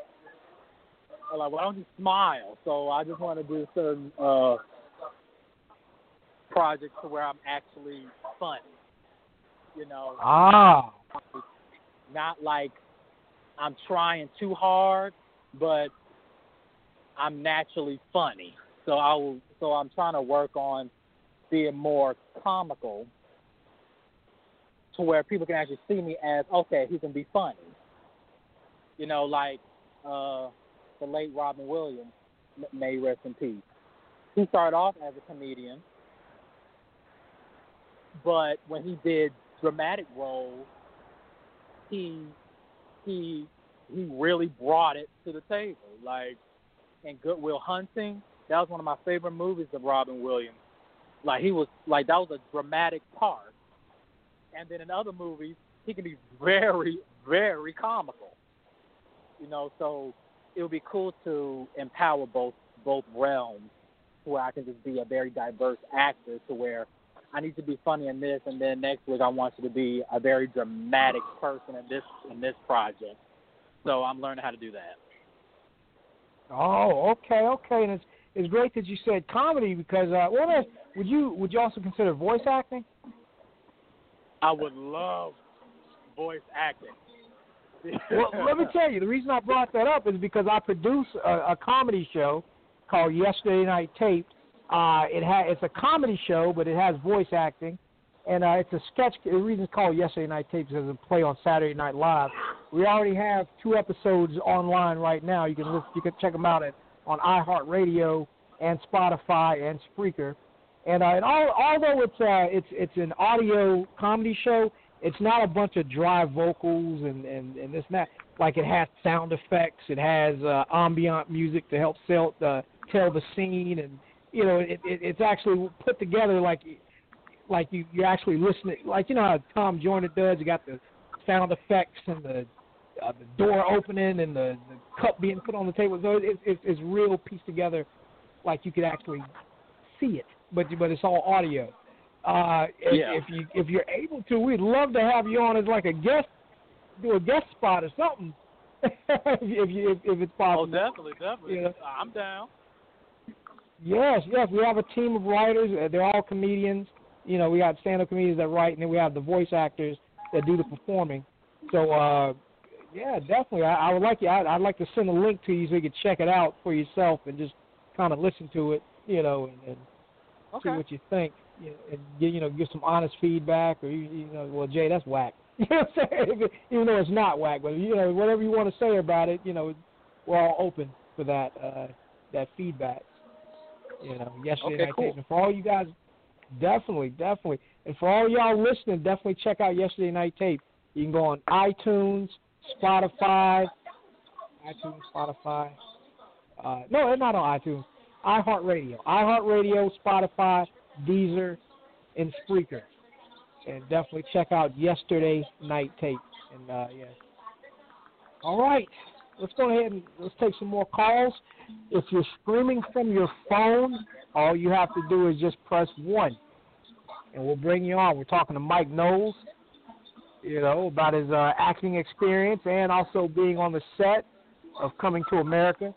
I'm like, why don't you smile? So I just want to do certain uh projects to where I'm actually funny. You know, Ah, not like I'm trying too hard, but I'm naturally funny. So I will, so I'm trying to work on being more comical to where people can actually see me as okay, he can be funny. You know, like uh the late Robin Williams, may rest in peace. He started off as a comedian, but when he did dramatic roles, he he he really brought it to the table. Like in Good Will Hunting, that was one of my favorite movies of Robin Williams. Like he was like that was a dramatic part. And then in other movies, he can be very, very comical. You know, so it would be cool to empower both both realms where I can just be a very diverse actor to where I need to be funny in this and then next week I want you to be a very dramatic person in this in this project. So I'm learning how to do that. oh, okay, okay. And it's it's great that you said comedy because uh, what else, would you would you also consider voice acting? I would love voice acting. well, let me tell you, the reason I brought that up is because I produce a, a comedy show called Yesterday Night Taped. Uh, it ha- it's a comedy show, but it has voice acting, and uh, it's a sketch. The reason it's called Yesterday Night Taped is it's a play on Saturday Night Live. We already have two episodes online right now. You can listen, you can check them out at on iHeartRadio and Spotify and Spreaker. And, uh, and all, although it's uh, it's it's an audio comedy show, it's not a bunch of dry vocals and and and this and that. Like it has sound effects, it has uh, ambient music to help sell uh, tell the scene, and you know it, it it's actually put together like like you you're actually listening. Like you know how Tom Joyner does. You got the sound effects and the uh, the door opening and the, the cup being put on the table. So it, it, it's real pieced together, like you could actually see it, but but it's all audio. Uh, if, Yeah. if you if you're able to, we'd love to have you on as like a guest, do a guest spot or something. if you, if, if, it's Oh, possible. definitely, definitely. Yeah. I'm down. Yes, yes, we have a team of writers. Uh, They're all comedians. You know, we got stand-up comedians that write, and then we have the voice actors that do the performing. So, uh, yeah, definitely. I, I would like you. I'd, I'd like to send a link to you so you could check it out for yourself and just kind of listen to it. You know, and, and see what you think. You know, and get, you know, give some honest feedback, or you, you know, well, Jay, that's whack. You know what I'm saying? Even though it's not whack, but you know, whatever you want to say about it, you know, we're all open for that uh, that feedback. You know, yesterday Okay, night cool. And for all you guys, definitely, definitely, and for all y'all listening, definitely check out yesterday night tape. You can go on iTunes, Spotify, iTunes, Spotify. Uh, no, they're not on iTunes. iHeartRadio, iHeartRadio, Spotify, Deezer, and Spreaker. And definitely check out yesterday night tape. And uh, yeah. All right, let's go ahead and let's take some more calls. If you're streaming from your phone, all you have to do is just press one, and we'll bring you on. We're talking to Mike Knowles, you know, about his uh, acting experience and also being on the set of Coming to America.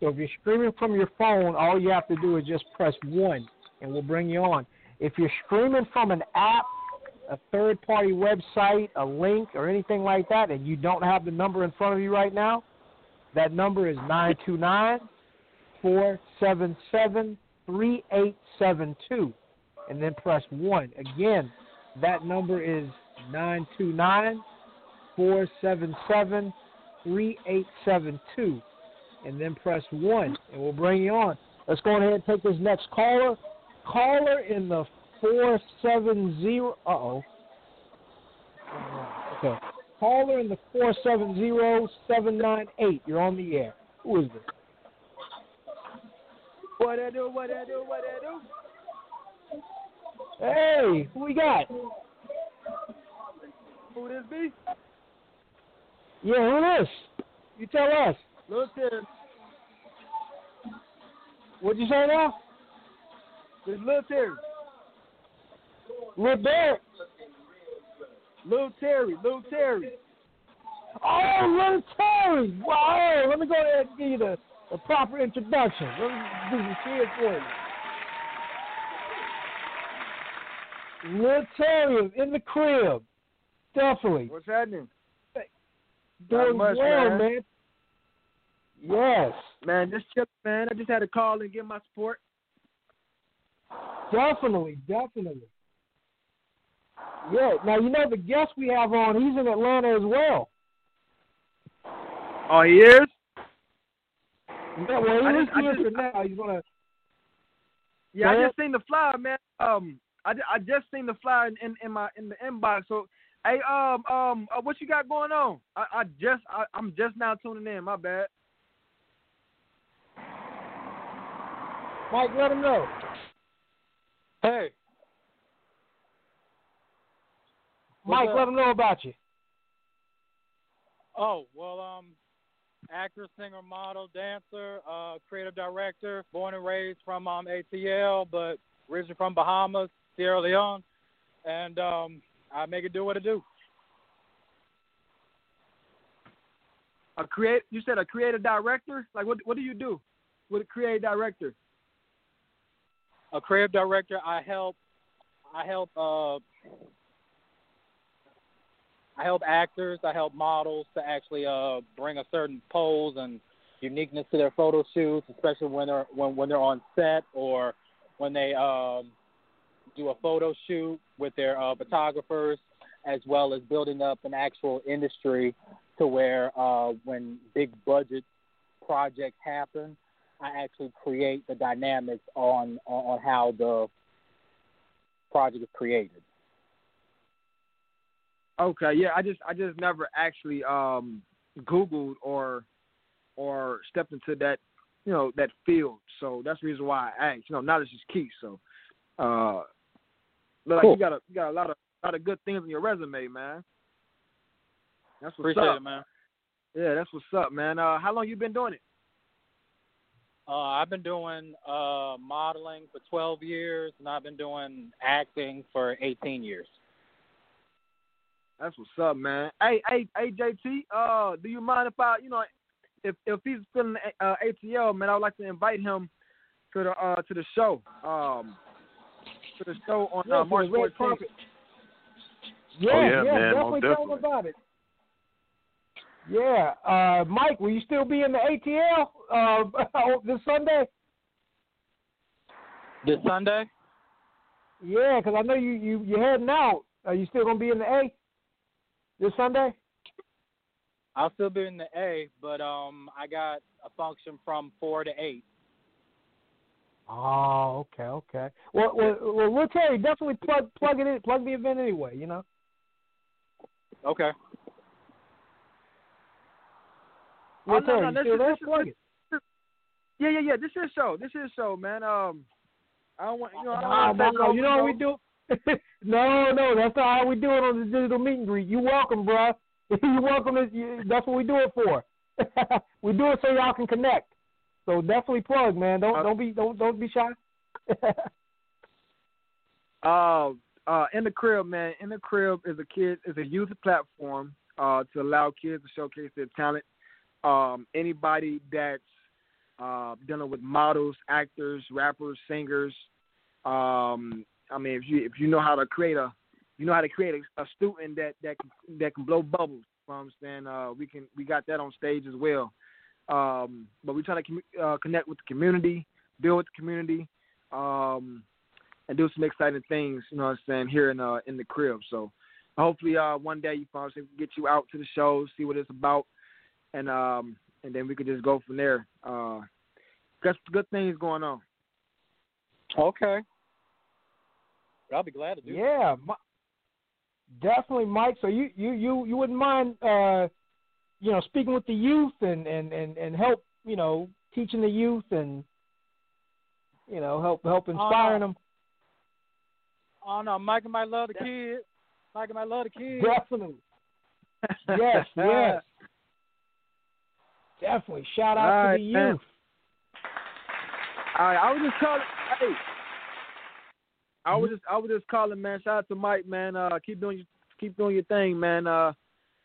So if you're streaming from your phone, all you have to do is just press one, and we'll bring you on. If you're streaming from an app, a third party website, a link, or anything like that, and you don't have the number in front of you right now, that number is 929 477 3872. And then press 1. Again, that number is 929 477 3872. And then press 1. And we'll bring you on. Let's go ahead and take this next caller. Caller in the 470. Uh oh. Okay. Caller in the 470-798. You're on the air. Who is this? What I do? What I do? What I do? Hey, who we got? Who this be? Yeah, who is? You tell us. Lil Terry. What'd you say now? This Lil Terry. Lil Barrett. Lil Terry. Lil Terry. Oh, Lil Terry. Wow. Let me go ahead and give you the, the proper introduction. Let me do some shit for you. Lil Terry is in the crib. Definitely. What's happening? Doing much, well, man. man. Yes. Man, just chill, man. I just had to call and get my support. Definitely, definitely. Yeah. Now you know the guest we have on. He's in Atlanta as well. Oh, he is? Yeah, well, I he is just- here for now. He's gonna. Yeah, I just seen the flyer, man. Um, I, I just seen the flyer in, in, in my in the inbox. So, hey, um, um, uh, what you got going on? I, I just I, I'm just now tuning in. My bad. Mike, let him know. Hey, Mike, up? let him know about you. oh well, um, actor, singer, model, dancer, uh, creative director, born and raised from um ATL, but originally from Bahamas, Sierra Leone, and um, I make it do what it do. A create. You said a creative director. Like, what what do you do? With a creative director. a creative director. I help. I help. Uh, I help actors. I help models to actually uh, bring a certain pose and uniqueness to their photo shoots, especially when they're when when they're on set or when they um, do a photo shoot with their uh, photographers, as well as building up an actual industry to where uh, when big budget projects happen, I actually create the dynamics on on, how the project is created. Okay, yeah. I just I just never actually um Googled or or stepped into that you know that field. So that's the reason why I asked. You know, knowledge is key. So, uh, look like Cool. you got a you got a lot of lot of good things on your resume, man. That's what's Appreciate up. it, man. Yeah, that's what's up, man. Uh, how long you been doing it? Uh, I've been doing uh, modeling for 12 years, and I've been doing acting for 18 years. That's what's up, man. Hey, hey, hey, JT. Uh, do you mind if I, you know, if if he's feeling uh, ATL, man, I would like to invite him to the uh to the show. Um, to the show on Yeah, uh, March the red 14th. carpet. Yeah, Oh, yeah, man, definitely tell him definitely. about it. Yeah, uh, Mike, will you still be in the ATL uh, this Sunday? This Sunday, Yeah, because I know you you you're heading out. Are you still gonna be in the A this Sunday? I'll still be in the A, but um, I got a function from four to eight. Oh, okay, okay. Well, well, well we'll tell you definitely plug plug it in, plug the event anyway. You know. Okay. Oh, We'll no, no, this is- there? this is- it. Yeah, yeah, yeah. This is show. This is show, man. Um, I don't want you know. I don't Nah, want nah, to no, you know what we do? no, no, that's not how we do it on the digital meet and greet. You welcome, bruh. you welcome. To, you, that's what we do it for. we do it so y'all can connect. So definitely plug, man. Don't Uh, don't be don't don't be shy. Uh, uh, in the crib, man. In the crib is a kid is a youth platform uh, to allow kids to showcase their talent. Um, anybody that's uh, dealing with models, actors, rappers, singers. Um, I mean, if you if you know how to create a you know how to create a, a student that that can, that can blow bubbles. You know what I'm saying uh, we can we got that on stage as well. Um, but we trying to commu- uh, connect with the community, build with the community. Um, and do some exciting things, you know what I'm saying, here in uh in the crib. So hopefully uh one day you find we can get you out to the shows, see what it's about and um and then we could just go from there. Uh got some good things going on. Okay. I'll be glad to do. yeah, Mi- definitely, Mike. So you you you you wouldn't mind uh you know speaking with the youth and and and and help you know teaching the youth and you know help help inspiring them. Oh no, Mike and might love the kids. Mike and might love the kids. Definitely. Yes, yes. Definitely. Shout out All to right, the man. youth. All right, I was just calling. Hey, I was just I was just calling, man. Shout out to Mike, man. Uh, keep doing your keep doing your thing, man. Uh,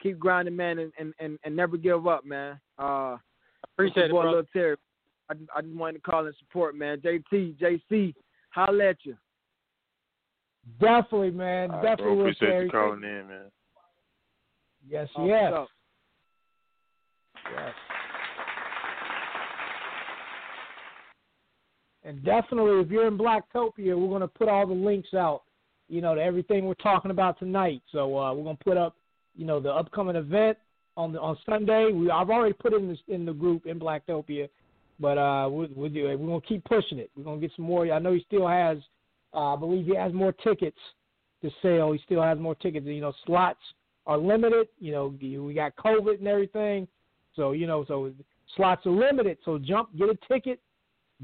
keep grinding, man, and and and, and never give up, man. Uh, Appreciate it, boy, bro. Terry. I just, I just wanted to call and support, man. JT, JC, holla at you. Definitely, man. All right, Definitely bro. will, Appreciate Terry. you calling in, man. Yes, Oh, yes. Yes. And definitely, if you're in Blacktopia, we're going to put all the links out, you know, to everything we're talking about tonight. So uh, we're going to put up, you know, the upcoming event on the, on Sunday. We I've already put in this, in the group in Blacktopia, but uh, we'll, we'll do. We're to keep pushing it. We're to get some more. I know he still has, uh, I believe he has more tickets to sell. He still has more tickets. You know, slots are limited. You know, we got COVID and everything. So, you know, so slots are limited. So jump, get a ticket,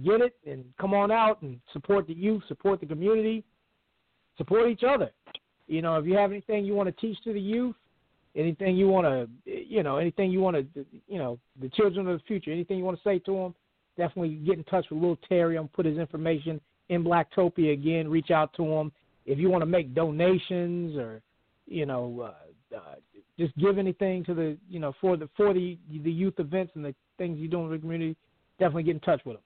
get it, and come on out and support the youth, support the community, support each other. You know, if you have anything you want to teach to the youth, anything you want to, you know, anything you want to, you know, the children of the future, anything you want to say to them, definitely get in touch with Lil Terry. I'm put his information in Blacktopia again. Reach out to him if you want to make donations or, you know, uh, uh, just give anything to the, you know, for the for the the youth events and the things you're doing in the community. Definitely get in touch with him.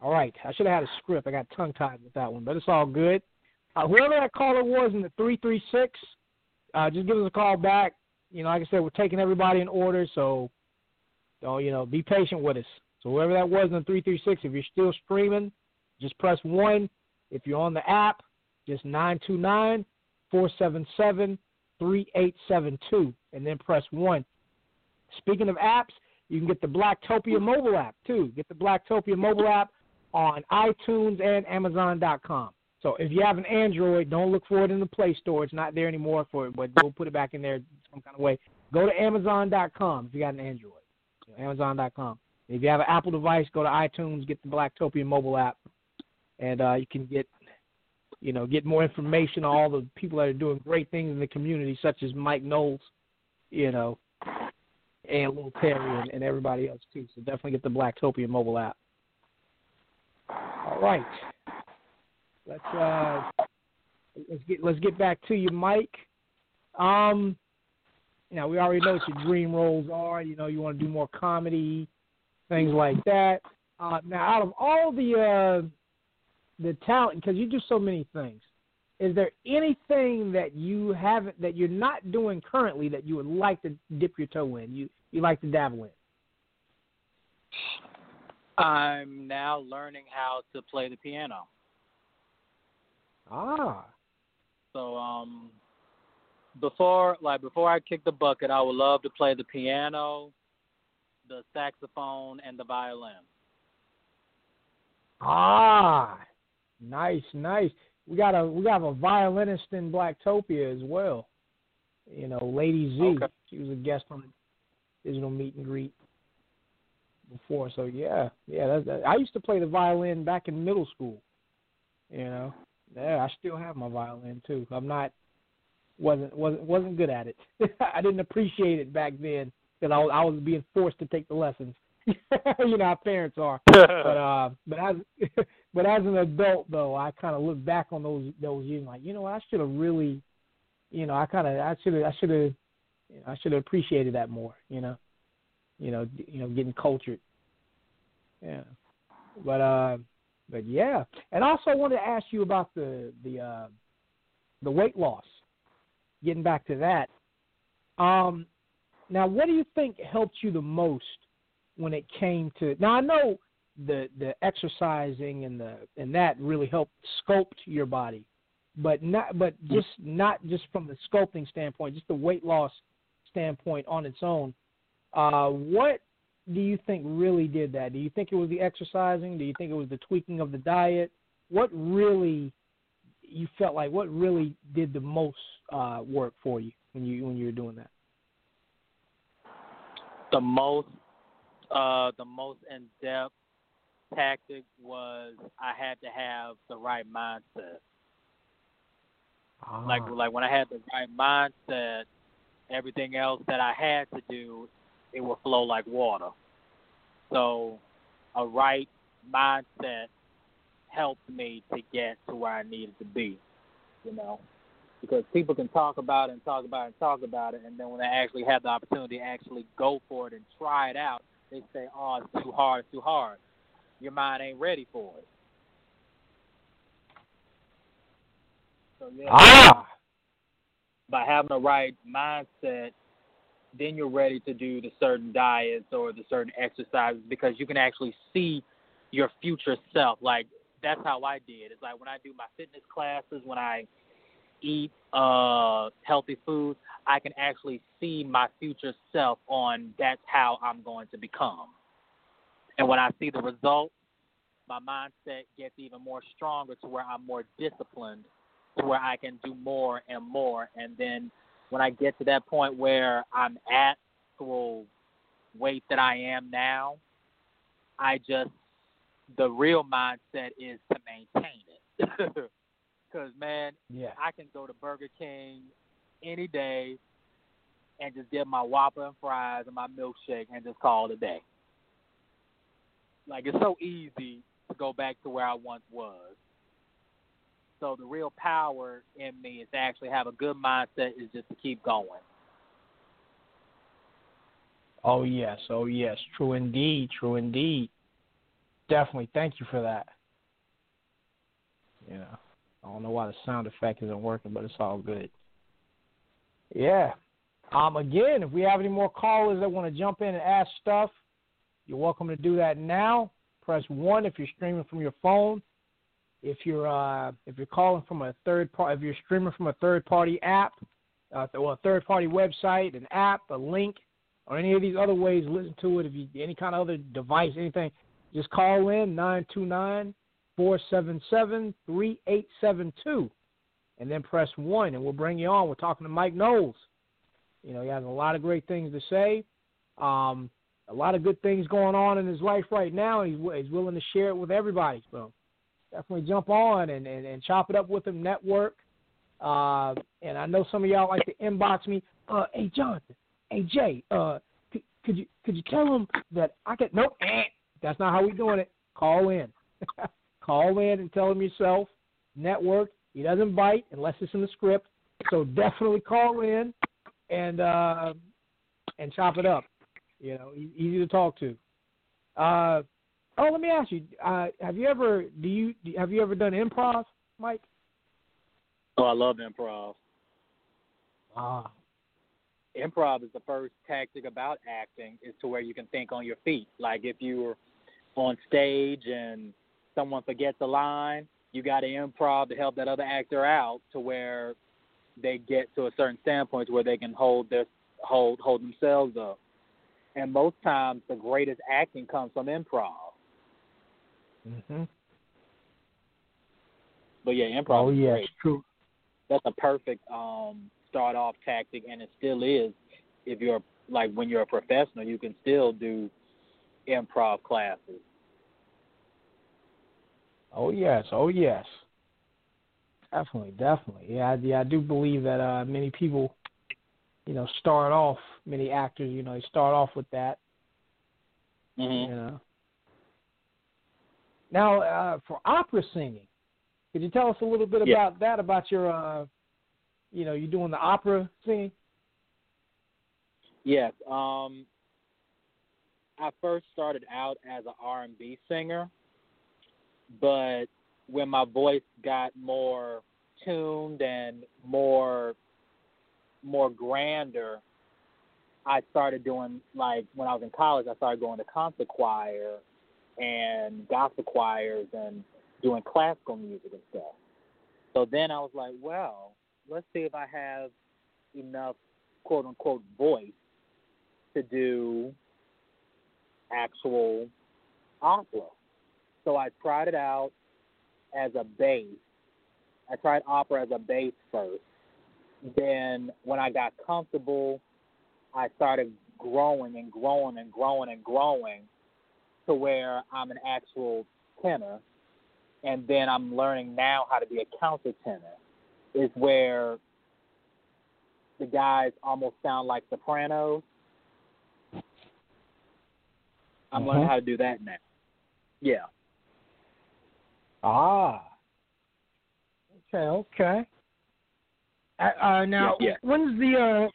All right, I should have had a script. I got tongue tied with that one, but it's all good. Uh, whoever that caller was in the three three six, uh, just give us a call back. You know, like I said, we're taking everybody in order, so, so you know, be patient with us. So whoever that was in three three six, if you're still streaming, just press one. If you're on the app, just nine two nine four seven seven three eight seven two, and then press one. Speaking of apps, you can get the Blacktopia mobile app too. Get the Blacktopia mobile app on iTunes and Amazon.com. So if you have an Android, don't look for it in the Play Store. It's not there anymore for it, but we'll put it back in there some kind of way. Go to Amazon.com if you got an Android. Amazon.com. If you have an Apple device, go to iTunes, get the Blacktopia mobile app, and uh, you can get, you know, get more information on all the people that are doing great things in the community, such as Mike Knowles, you know, and Lil Terry and, and everybody else too. So definitely get the Blacktopia mobile app. All right, let's uh, let's get let's get back to you, Mike. Um, now we already know what your dream roles are. You know, you want to do more comedy, things like that. Uh, now, out of all the uh, the talent, because you do so many things, is there anything that you haven't that you're not doing currently that you would like to dip your toe in? You you like to dabble in? I'm now learning how to play the piano. Ah, So um before like before I kick the bucket, I would love to play the piano, the saxophone and the violin. ah, nice, nice. We got a we got a violinist in Blacktopia as well. You know, Lady Z. Okay. She was a guest on the digital meet and greet before. So yeah, yeah. That's, that, I used to play the violin back in middle school. You know, yeah. I still have my violin too. I'm not wasn't wasn't wasn't good at it. I didn't appreciate it back then because I was, I was being forced to take the lessons. you know how parents are. But uh, but as but as an adult though, I kind of look back on those those years like, you know what, I should have really, you know, I kind of I should have I should have you know, I should have appreciated that more. You know, you know, you know, getting cultured. Yeah, but uh, but yeah, and also I wanted to ask you about the the uh, the weight loss. Getting back to that, um, now what do you think helped you the most when it came to? Now I know the the exercising and the and that really helped sculpt your body, but not but just not just from the sculpting standpoint, just the weight loss standpoint on its own. Uh, what do you think really did that? Do you think it was the exercising? Do you think it was the tweaking of the diet? What really you felt like? What really did the most uh, work for you when you when you were doing that? The most uh the most in depth tactic was I had to have the right mindset. Like Ah. like when I had the right mindset, everything else that I had to do, it will flow like water. So a right mindset helped me to get to where I needed to be, you know. Because people can talk about it and talk about it and talk about it, and then when they actually have the opportunity to actually go for it and try it out, they say, "Oh, it's too hard, it's too hard." Your mind ain't ready for it. So yeah, Ah, by having the right mindset, then you're ready to do the certain diets or the certain exercises because you can actually see your future self. Like that's how I did. It's like when I do my fitness classes, when I eat uh healthy food, I can actually see my future self on that's how I'm going to become. And when I see the results, my mindset gets even more stronger to where I'm more disciplined to where I can do more and more. And then when I get to that point where I'm at actual weight that I am now, I just the real mindset is to maintain it. Because man, yeah. I can go to Burger King any day and just get my Whopper and fries and my milkshake and just call it a day. Like it's so easy to go back to where I once was. So the real power in me is to actually have a good mindset is just to keep going. Oh yes, oh yes, true indeed, true indeed. Definitely, thank you for that. Yeah, I don't know why the sound effect isn't working, but it's all good. Yeah. Um. Again, if we have any more callers that want to jump in and ask stuff, you're welcome to do that now. Press one if you're streaming from your phone. If you're uh, if you're calling from a third part, if you're streaming from a third party app, uh, or a third party website, an app, a link, or any of these other ways, listen to it. If you any kind of other device, anything, just call in nine two nine four seven seven three eight seven two, and then press one, and we'll bring you on. We're talking to Mike Knowles. You know, he has a lot of great things to say. Um, a lot of good things going on in his life right now, and he's, he's willing to share it with everybody. So definitely jump on and, and, and chop it up with him, network. Uh, and I know some of y'all like to inbox me. Uh, hey, Jonathan. Hey, Jay. Uh, could, could you could you tell him that I can? Nope. Eh, that's not how we doing it. Call in. Call in and tell him yourself. Network. He doesn't bite unless it's in the script. So definitely call in and uh, and chop it up. You know, easy to talk to. Uh, oh, let me ask you: uh, Have you ever do you have you ever done improv, Mike? Oh, I love improv. Ah, Improv is the first tactic about acting is to where you can think on your feet. Like if you were on stage and someone forgets a line, you got to improv to help that other actor out to where they get to a certain standpoint where they can hold their hold hold themselves up. And most times, the greatest acting comes from improv. Hmm But yeah, improv oh yeah, great. true. That's a perfect um, start off tactic, and it still is. If you're like when you're a professional, you can still do improv classes. Oh yes, oh yes. Definitely, definitely. Yeah, I, yeah, I do believe that uh, many people, you know, start off. Many actors, you know, they start off with that. Mm-hmm. You know. Now, uh, for opera singing, could you tell us a little bit Yeah. about that? About your, uh, you know, you doing the opera singing? Yes. Um, I first started out as an R&B singer, but when my voice got more tuned and more more grander, I started doing like when I was in college. I started going to concert choir and gospel choirs and doing classical music and stuff. So then I was like, well, let's see if I have enough quote unquote voice to do actual opera. So I tried it out as a bass. I tried opera as a bass first. Then when I got comfortable, I started growing and growing and growing and growing to where I'm an actual tenor. And then I'm learning now how to be a countertenor. Is where the guys almost sound like sopranos I'm Uh-huh. learning how to do that now. Yeah. Ah. Okay, okay. Uh, uh, now, Yeah, yeah. when's the uh,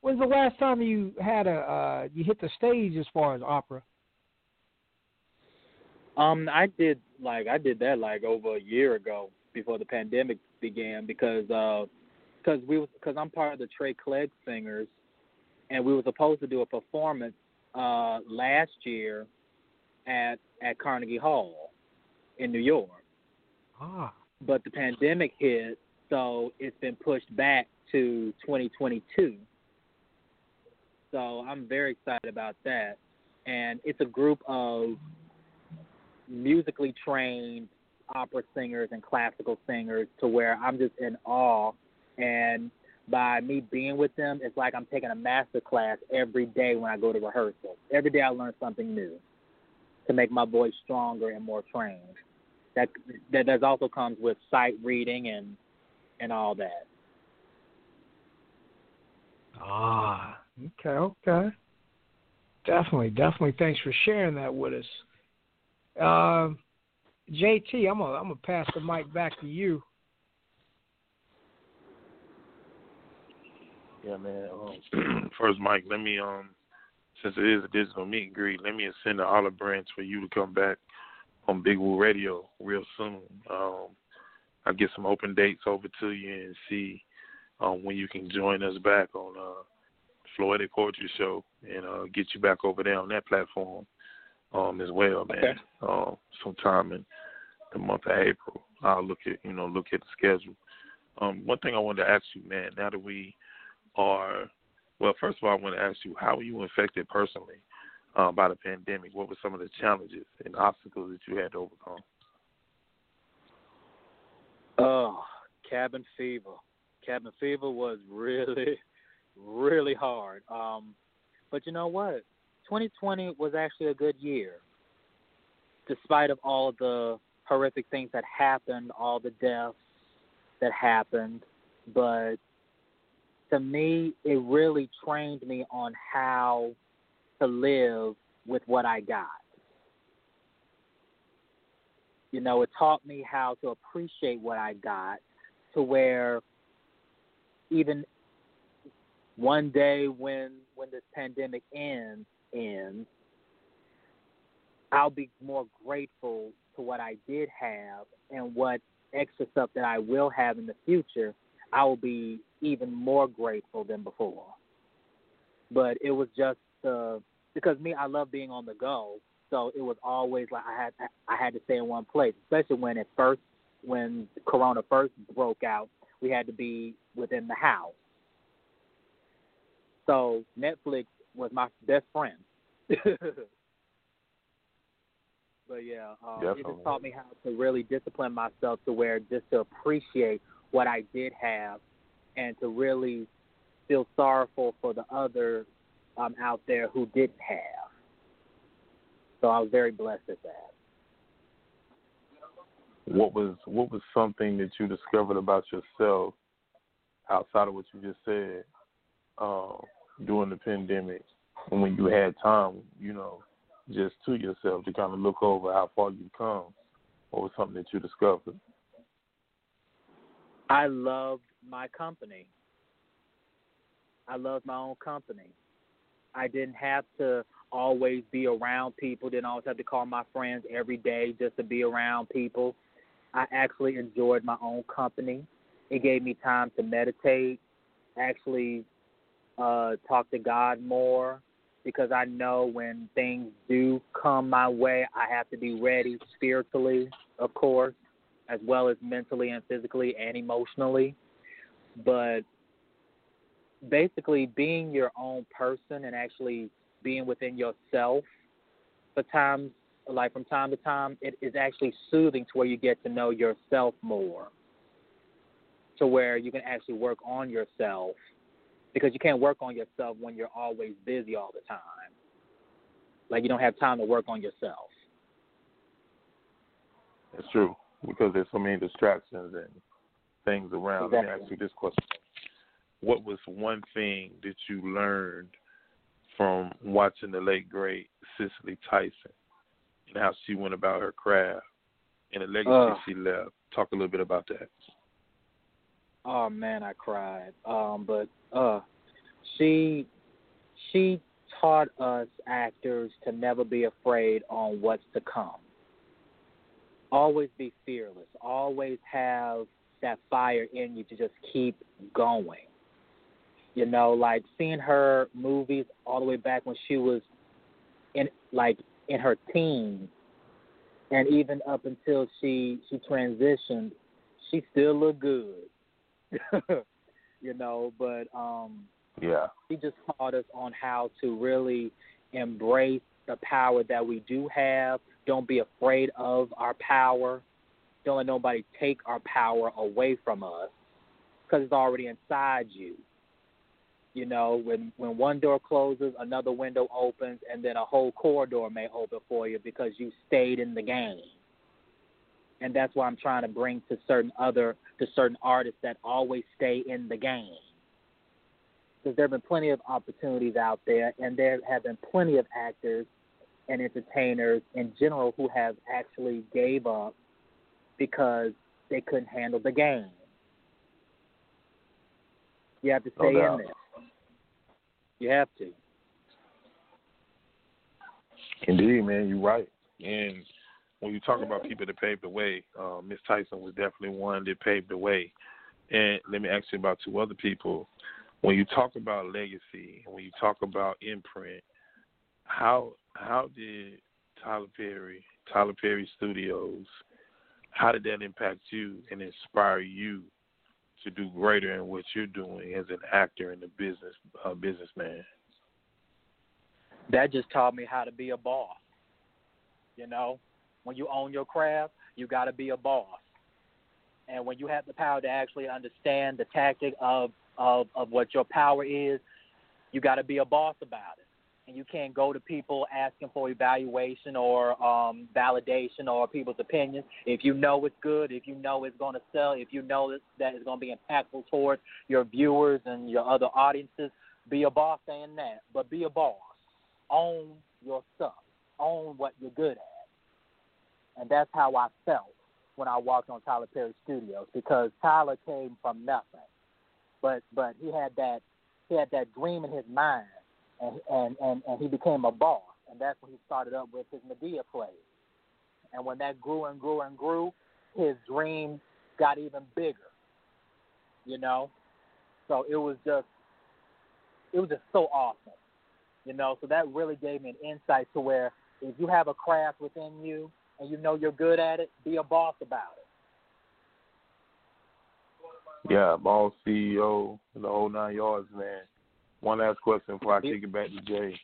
when's the last time you had a uh, you hit the stage as far as opera? Um, I did like I did that like over a year ago before the pandemic began because uh, because we was because I'm part of the Trey Clegg Singers, and we were supposed to do a performance uh last year at at Carnegie Hall in New York, Ah. but the pandemic hit, so it's been pushed back to 2022. So I'm very excited about that, and it's a group of musically trained opera singers and classical singers to where I'm just in awe. And by me being with them, it's like I'm taking a master class every day when I go to rehearsal. Every day I learn something new to make my voice stronger and more trained. That that also comes with sight reading and and all that. Ah. Okay, okay. Definitely, definitely. Thanks for sharing that with us. Um, JT, I'm gonna I'm gonna pass the mic back to you. Yeah, man. Um, first, Mike, let me um, since it is a digital meet and greet, let me send an olive branch for you to come back on Big Woo Radio real soon. Um, I'll get some open dates over to you and see um, when you can join us back on uh, Floetic Poetry Show and uh, get you back over there on that platform um, as well, man. Okay. Um, sometime in the month of April, I'll look at you know look at the schedule. Um, one thing I wanted to ask you, man, now that we are well, first of all, I want to ask you, how were you affected personally uh, by the pandemic? What were some of the challenges and obstacles that you had to overcome? Oh, cabin fever. Cabin fever was really, really hard. Um, but you know what? 2020 was actually a good year, despite of all the horrific things that happened, all the deaths that happened. But to me, it really trained me on how to live with what I got. You know, it taught me how to appreciate what I got to where even one day when when this pandemic ends ends, I'll be more grateful to what I did have and what extra stuff that I will have in the future. I will be even more grateful than before. But it was just uh, because me, I love being on the go. So it was always like I had I had to stay in one place, especially when it first when Corona first broke out, we had to be within the house. So Netflix was my best friend. but yeah, uh, it just taught me how to really discipline myself to where just to appreciate what I did have, and to really feel sorrowful for the other um, out there who didn't have. So I was very blessed at that. What was what was something that you discovered about yourself outside of what you just said uh, during the pandemic, and when you had time, you know, just to yourself to kind of look over how far you've come? or something that you discovered? I loved my company. I loved my own company. I didn't have to always be around people, didn't always have to call my friends every day just to be around people. I actually enjoyed my own company. It gave me time to meditate, actually uh, talk to God more, because I know when things do come my way, I have to be ready spiritually, of course, as well as mentally and physically and emotionally. But basically, being your own person and actually being within yourself for times, like from time to time, it is actually soothing to where you get to know yourself more, to where you can actually work on yourself because you can't work on yourself when you're always busy all the time. Like you don't have time to work on yourself. That's true because there's so many distractions and things around. Let me Exactly. ask you this question: What was one thing that you learned from watching the late great Cicely Tyson and how she went about her craft and the legacy Uh. she left. Talk a little bit about that. Oh man, I cried. Um, but uh, she she taught us actors to never be afraid on what's to come. Always be fearless. Always have that fire in you to just keep going. You know, like seeing her movies all the way back when she was in like in her teens and even up until she she transitioned, she still looked good. you know, but um Yeah. he just taught us on how to really embrace the power that we do have. Don't be afraid of our power. Don't let nobody take our power away from us because it's already inside you. You know, when when one door closes, another window opens, and then a whole corridor may open for you because you stayed in the game. And that's why I'm trying to bring to certain other to certain artists that always stay in the game because there have been plenty of opportunities out there, and there have been plenty of actors and entertainers in general who have actually gave up because they couldn't handle the game. You have to No stay in doubt. there. You have to. Indeed, man, you're right. And when you talk about people that paved the way, uh, Miss Tyson was definitely one that paved the way. And let me ask you about two other people. When you talk about legacy, when you talk about imprint, how how did Tyler Perry, Tyler Perry Studios, how did that impact you and inspire you to do greater in what you're doing as an actor and a business businessman? That just taught me how to be a boss. You know, when you own your craft, you got to be a boss. And when you have the power to actually understand the tactic of of of what your power is, you got to be a boss about it. And you can't go to people asking for evaluation or um, validation or people's opinions. If you know it's good, if you know it's going to sell, if you know that, it's going to be impactful towards your viewers and your other audiences, be a boss saying that. But be a boss. Own your stuff. Own what you're good at. And that's how I felt when I walked on Tyler Perry Studios because Tyler came from nothing, but but he had that he had that dream in his mind, and and and, and he became a boss, and that's when he started up with his Madea plays. And when that grew and grew and grew, his dream got even bigger. You know, so it was just it was just so awesome. You know, so that really gave me an insight to where if you have a craft within you and you know you're good at it, be a boss about it. Yeah, boss CEO, the whole nine yards, man. One last question before I take it back to Jay.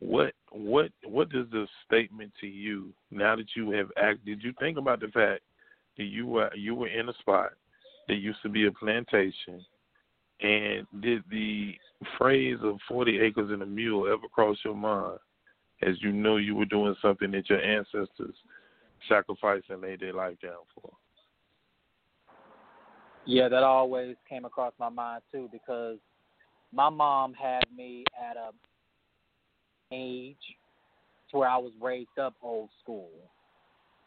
What what what is the statement to you now that you have acted? Did you think about the fact that you were you were in a spot that used to be a plantation, and did the phrase of forty acres and a mule ever cross your mind as you knew you were doing something that your ancestors sacrificed and laid their life down for? Yeah, that always came across my mind too because my mom had me at a age where I was raised up old school.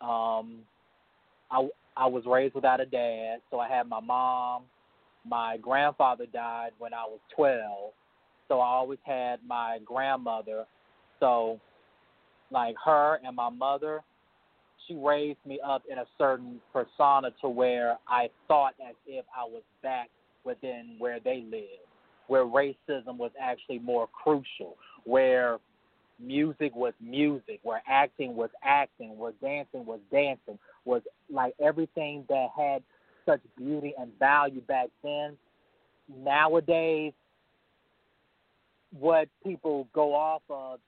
Um, I I was raised without a dad, so I had my mom. My grandfather died when I was twelve, so I always had my grandmother. So, like her and my mother, she raised me up in a certain persona to where I thought as if I was back within where they lived, where racism was actually more crucial, where music was music, where acting was acting, where dancing was dancing, was like everything that had such beauty and value back then. Nowadays, what people go off of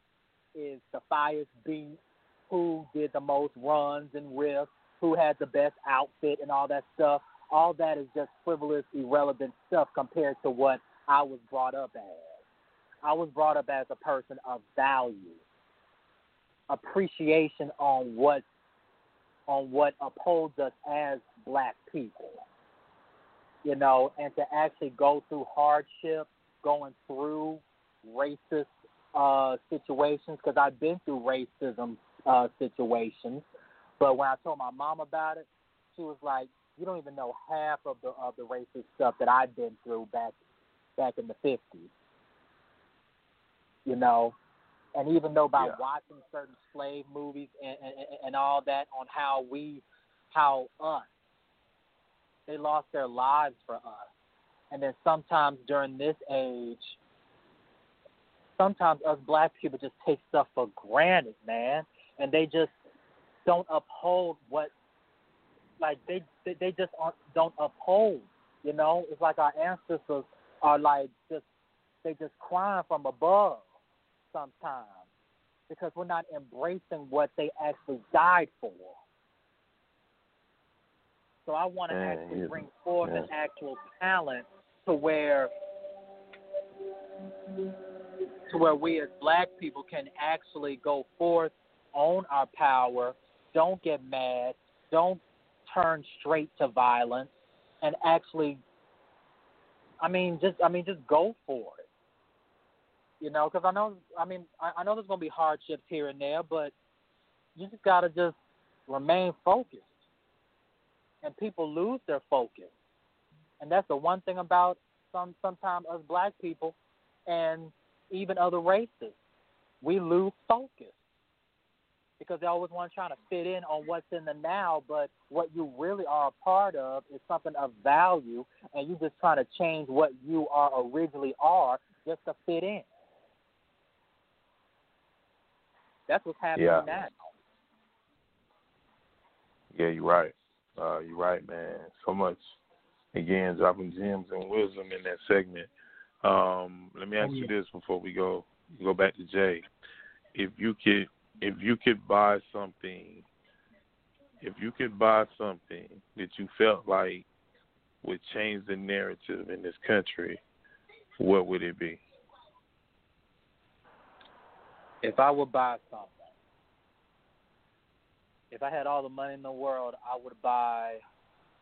is fires beat, who did the most runs and riffs, who had the best outfit and all that stuff. All that is just frivolous, irrelevant stuff compared to what I was brought up as. I was brought up as a person of value, appreciation on what on what upholds us as black people. You know, and to actually go through hardship, going through racist uh, situations because I've been through racism uh, situations. But when I told my mom about it, she was like, "You don't even know half of the of the racist stuff that I've been through back back in the '50s." You know, and even though by Yeah. watching certain slave movies and, and and all that on how we, how us, they lost their lives for us, and then sometimes during this age, sometimes us black people just take stuff for granted, man, and they just don't uphold what, like they they, they just aren't, don't uphold. You know, it's like our ancestors are like just they just crying from above sometimes because we're not embracing what they actually died for. So I want to actually yeah. bring forth an actual talent to where to where we as black people can actually go forth, own our power, don't get mad, don't turn straight to violence, and actually, I mean, just I mean, just go for it. You know, because I know, I mean, I, I know there's gonna be hardships here and there, but you just gotta just remain focused. And people lose their focus, and that's the one thing about some sometimes us black people, and even other races, we lose focus because they always want to try to fit in on what's in the now, but what you really are a part of is something of value, and you're just trying to change what you are originally are just to fit in. That's what's happening Yeah. now. Yeah, you're right. Uh, you're right, man. So much, again, dropping gems and wisdom in that segment. Um, let me ask Oh, you this before we go go back to Jay. If you could, if you could buy something, if you could buy something that you felt like would change the narrative in this country, what would it be? If I would buy something, if I had all the money in the world, I would buy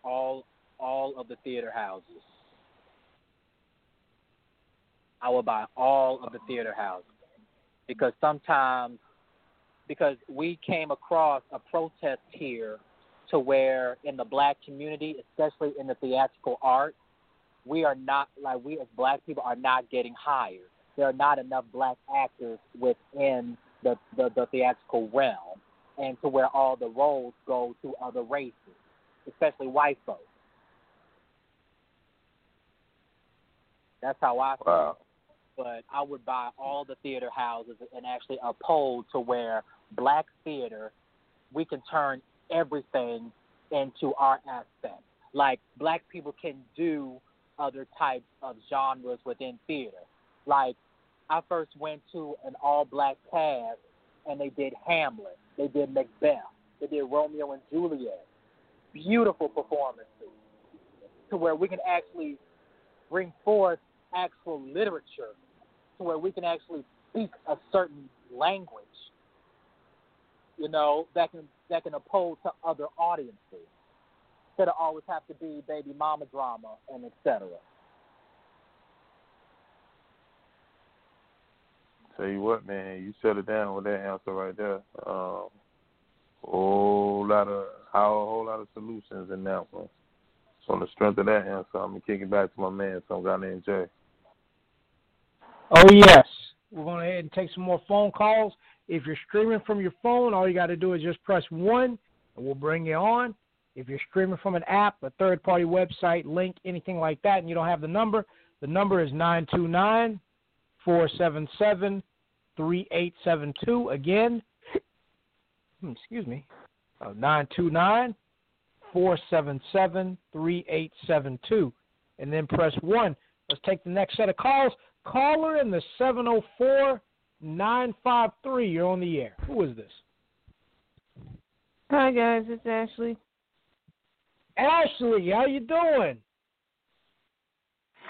all all of the theater houses. I would buy all of the theater houses because sometimes because we came across a protest here to where in the black community, especially in the theatrical arts, we are not like we as black people are not getting hired. There are not enough black actors within the, the, the theatrical realm and to where all the roles go to other races, especially white folks. That's how I feel Wow. But I would buy all the theater houses and actually uphold to where black theater, we can turn everything into our aspect. Like black people can do other types of genres within theater. Like I first went to an all black cast and they did Hamlet, they did Macbeth, they did Romeo and Juliet. Beautiful performances. To where we can actually bring forth actual literature to where we can actually speak a certain language, you know, that can that can oppose to other audiences. Instead of always have to be baby mama drama and etc. Tell you what, man, you shut it down with that answer right there. Um, whole lot of how a whole lot of solutions in that one. So on the strength of that answer, I'm gonna kick it back to my man, some guy named Jay. Oh yes. We're going to ahead and take some more phone calls. If you're streaming from your phone, all you got to do is just press one, and we'll bring you on. If you're streaming from an app, a third-party website, link, anything like that, and you don't have the number, the number is nine two nine four seven seven three eight seven two. Again, hmm, excuse me, uh, nine two nine four seven seven three eight seven two, and then press one. Let's take the next set of calls. Caller in the 704 953. You're on the air. Who is this? Hi guys, it's Ashley. Ashley, how you doing?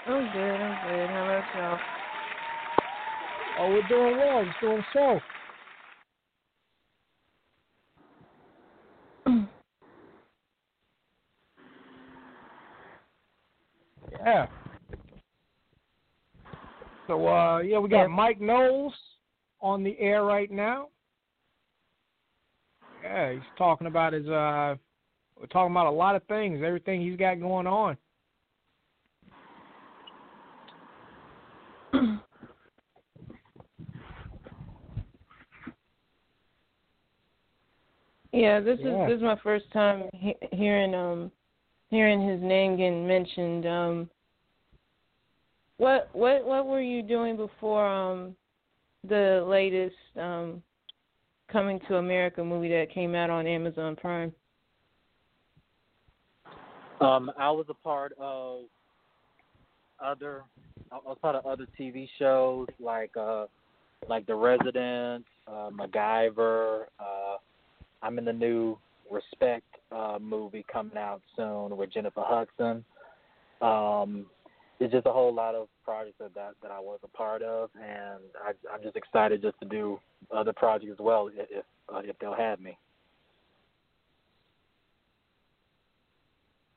I'm good, I'm good. How about y'all? Oh, we're doing well. Just doing so. Yeah. So uh yeah, we got Mike Knowles on the air right now. Yeah, he's talking about his uh we're talking about a lot of things, everything he's got going on. Yeah, this Yeah. is this is my first time he- hearing um hearing his name getting mentioned. Um, what what what were you doing before um the latest um Coming to America movie that came out on Amazon Prime? Um, I was a part of other. I was part of other TV shows like uh, like The Resident, uh, MacGyver. Uh, I'm in the new Respect uh, movie coming out soon with Jennifer Hudson. Um, it's just a whole lot of projects that that, that I was a part of, and I, I'm just excited just to do other projects as well if if, uh, if they'll have me.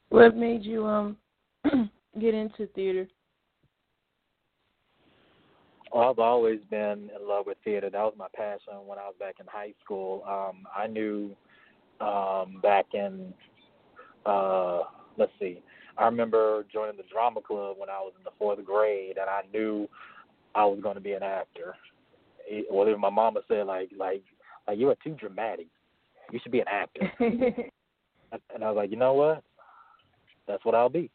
What made you um get into theater? Well, I've always been in love with theater. That was my passion when I was back in high school. Um, I knew um, back in, uh, let's see, I remember joining the drama club when I was in the fourth grade, and I knew I was going to be an actor. It, well, even my mama said like, like, like you are too dramatic. You should be an actor. and I was like, you know what? That's what I'll be.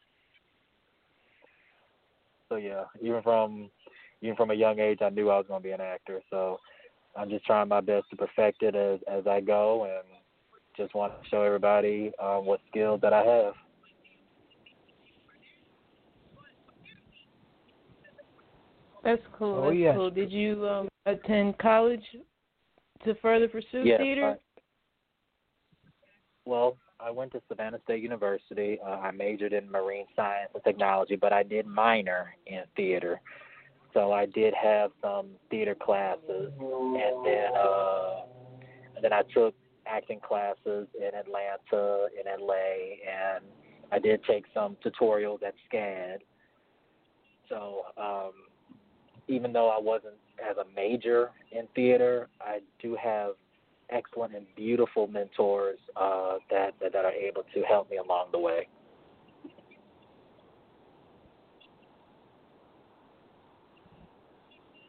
So yeah, even from even from a young age, I knew I was going to be an actor. So I'm just trying my best to perfect it as as I go, and just want to show everybody um, what skills that I have. That's cool. Oh, That's yes. cool. Did you um attend college to further pursue Yes, theater? I- Well, I went to Savannah State University. Uh, I majored in marine science and technology, but I did minor in theater. So I did have some theater classes, and then uh, and then I took acting classes in Atlanta, in LA, and I did take some tutorials at SCAD. So um, even though I wasn't as a major in theater, I do have excellent and beautiful mentors uh, that, that that are able to help me along the way.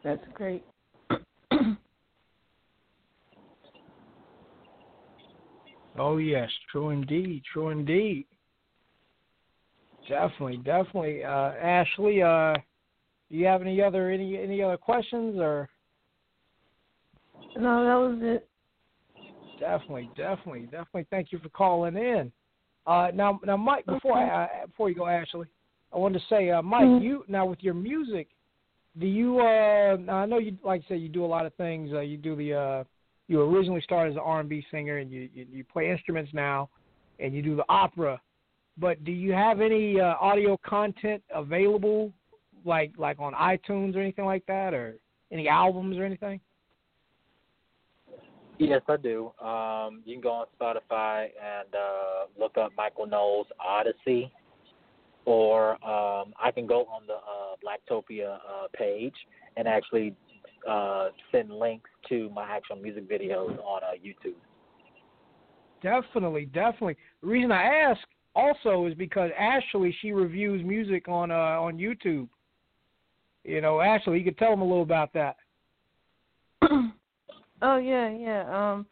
That's great. Oh yes, true indeed, true indeed. Definitely, definitely. Uh, Ashley, uh, do you have any other any any other questions or? No, that was it. Definitely, definitely, definitely. Thank you for calling in. Uh, now, now, Mike, before I, I before you go, Ashley, I wanted to say, uh, Mike, Mhm. you now with your music, do you? Uh, I know you like I said you do a lot of things. Uh, you do the. Uh, you originally started as an R&B singer, and you, you you play instruments now, and you do the opera. But do you have any uh, audio content available, like like on iTunes or anything like that, or any albums or anything? Yes, I do. Um, you can go on Spotify and uh, look up Michael Knowles Odyssey, or um, I can go on the uh, Blacktopia uh, page and actually uh, send links to my actual music videos on uh, YouTube. Definitely, definitely. The reason I ask also is because Ashley she reviews music on uh on YouTube. You know, Ashley, you could tell them a little about that. oh yeah, yeah. Um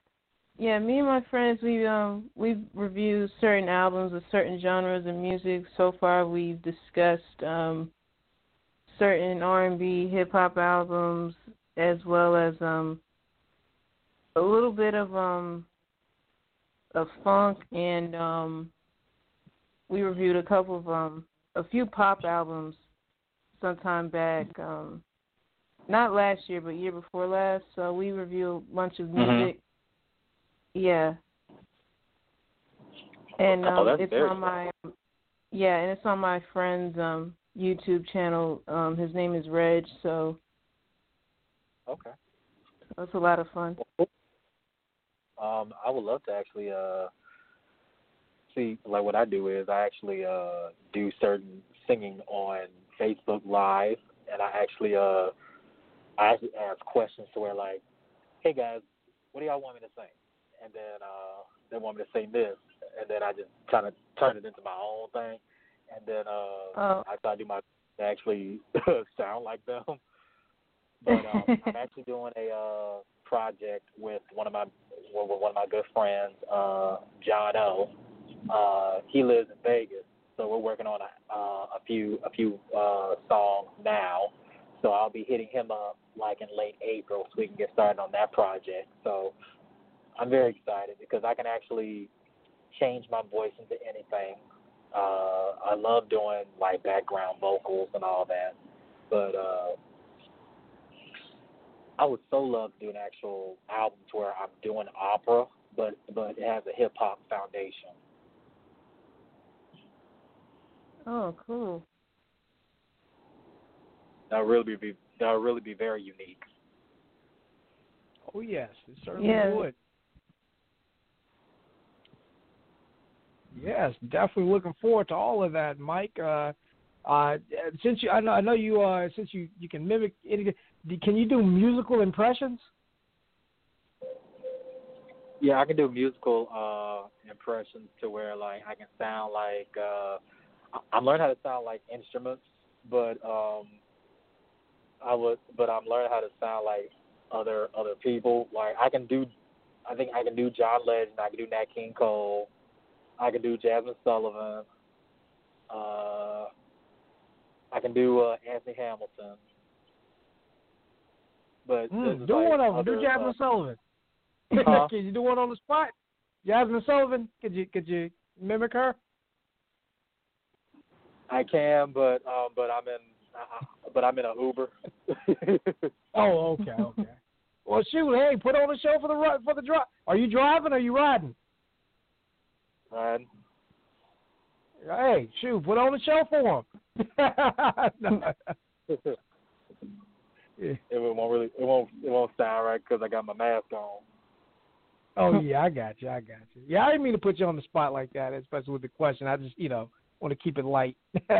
yeah, me and my friends we um we've reviewed certain albums of certain genres of music. So far we've discussed um certain R and B hip hop albums as well as um a little bit of um of funk and um we reviewed a couple of um a few pop albums sometime back um not last year but year before last. So we reviewed a bunch of Mhm. music. Yeah. And Oh, um that's it's on my yeah and it's on my friend's um youtube channel. Um his name is reg so Okay. it's a lot of fun. Um, I would love to actually uh see like what I do is I actually uh do certain singing on Facebook Live and I actually uh I actually ask questions to where like, hey guys, what do y'all want me to sing? And then uh, they want me to sing this, and then I just kind of turn it into my own thing, and then uh, Oh. I try to do my actually sound like them. But um, I'm actually doing a uh, project with one of my with one of my good friends, uh, John O. Uh, he lives in Vegas, so we're working on a, uh, a few a few uh, songs now. So I'll be hitting him up like in late April, so we can get started on that project. So I'm very excited because I can actually change my voice into anything. Uh, I love doing like background vocals and all that, but uh, I would so love to do an actual album to where I'm doing opera, but but it has a hip hop foundation. Oh, cool. That would really be that would really be very unique. Oh yes, it certainly Yeah. would. Yes, definitely looking forward to all of that, Mike. Uh, uh, since you, I know, I know you. Uh, since you, you can mimic any. Can you do musical impressions? Yeah, I can do musical uh impressions to where like I can sound like uh I- I'm learning how to sound like instruments, but um I would but I'm learning how to sound like other other people. Like I can do I think I can do John Legend, I can do Nat King Cole, I can do Jazmine Sullivan, uh I can do uh Anthony Hamilton. But Mm, do like one of them. other, Do Jazmine uh, Sullivan. Huh? can you do one on the spot? Jazmine Sullivan. Could you could you mimic her? I can, but um, but I'm in, uh, but I'm in a Uber. Oh, okay, okay. well, shoot, hey, put on a show for the for the drive. Are you driving? or Are you riding? And Hey, shoot, put on a show for him. No. it won't really, it won't, it won't sound right because I got my mask on. Oh yeah, I got you. I got you. Yeah, I didn't mean to put you on the spot like that, especially with the question. I just, you know, want to keep it light.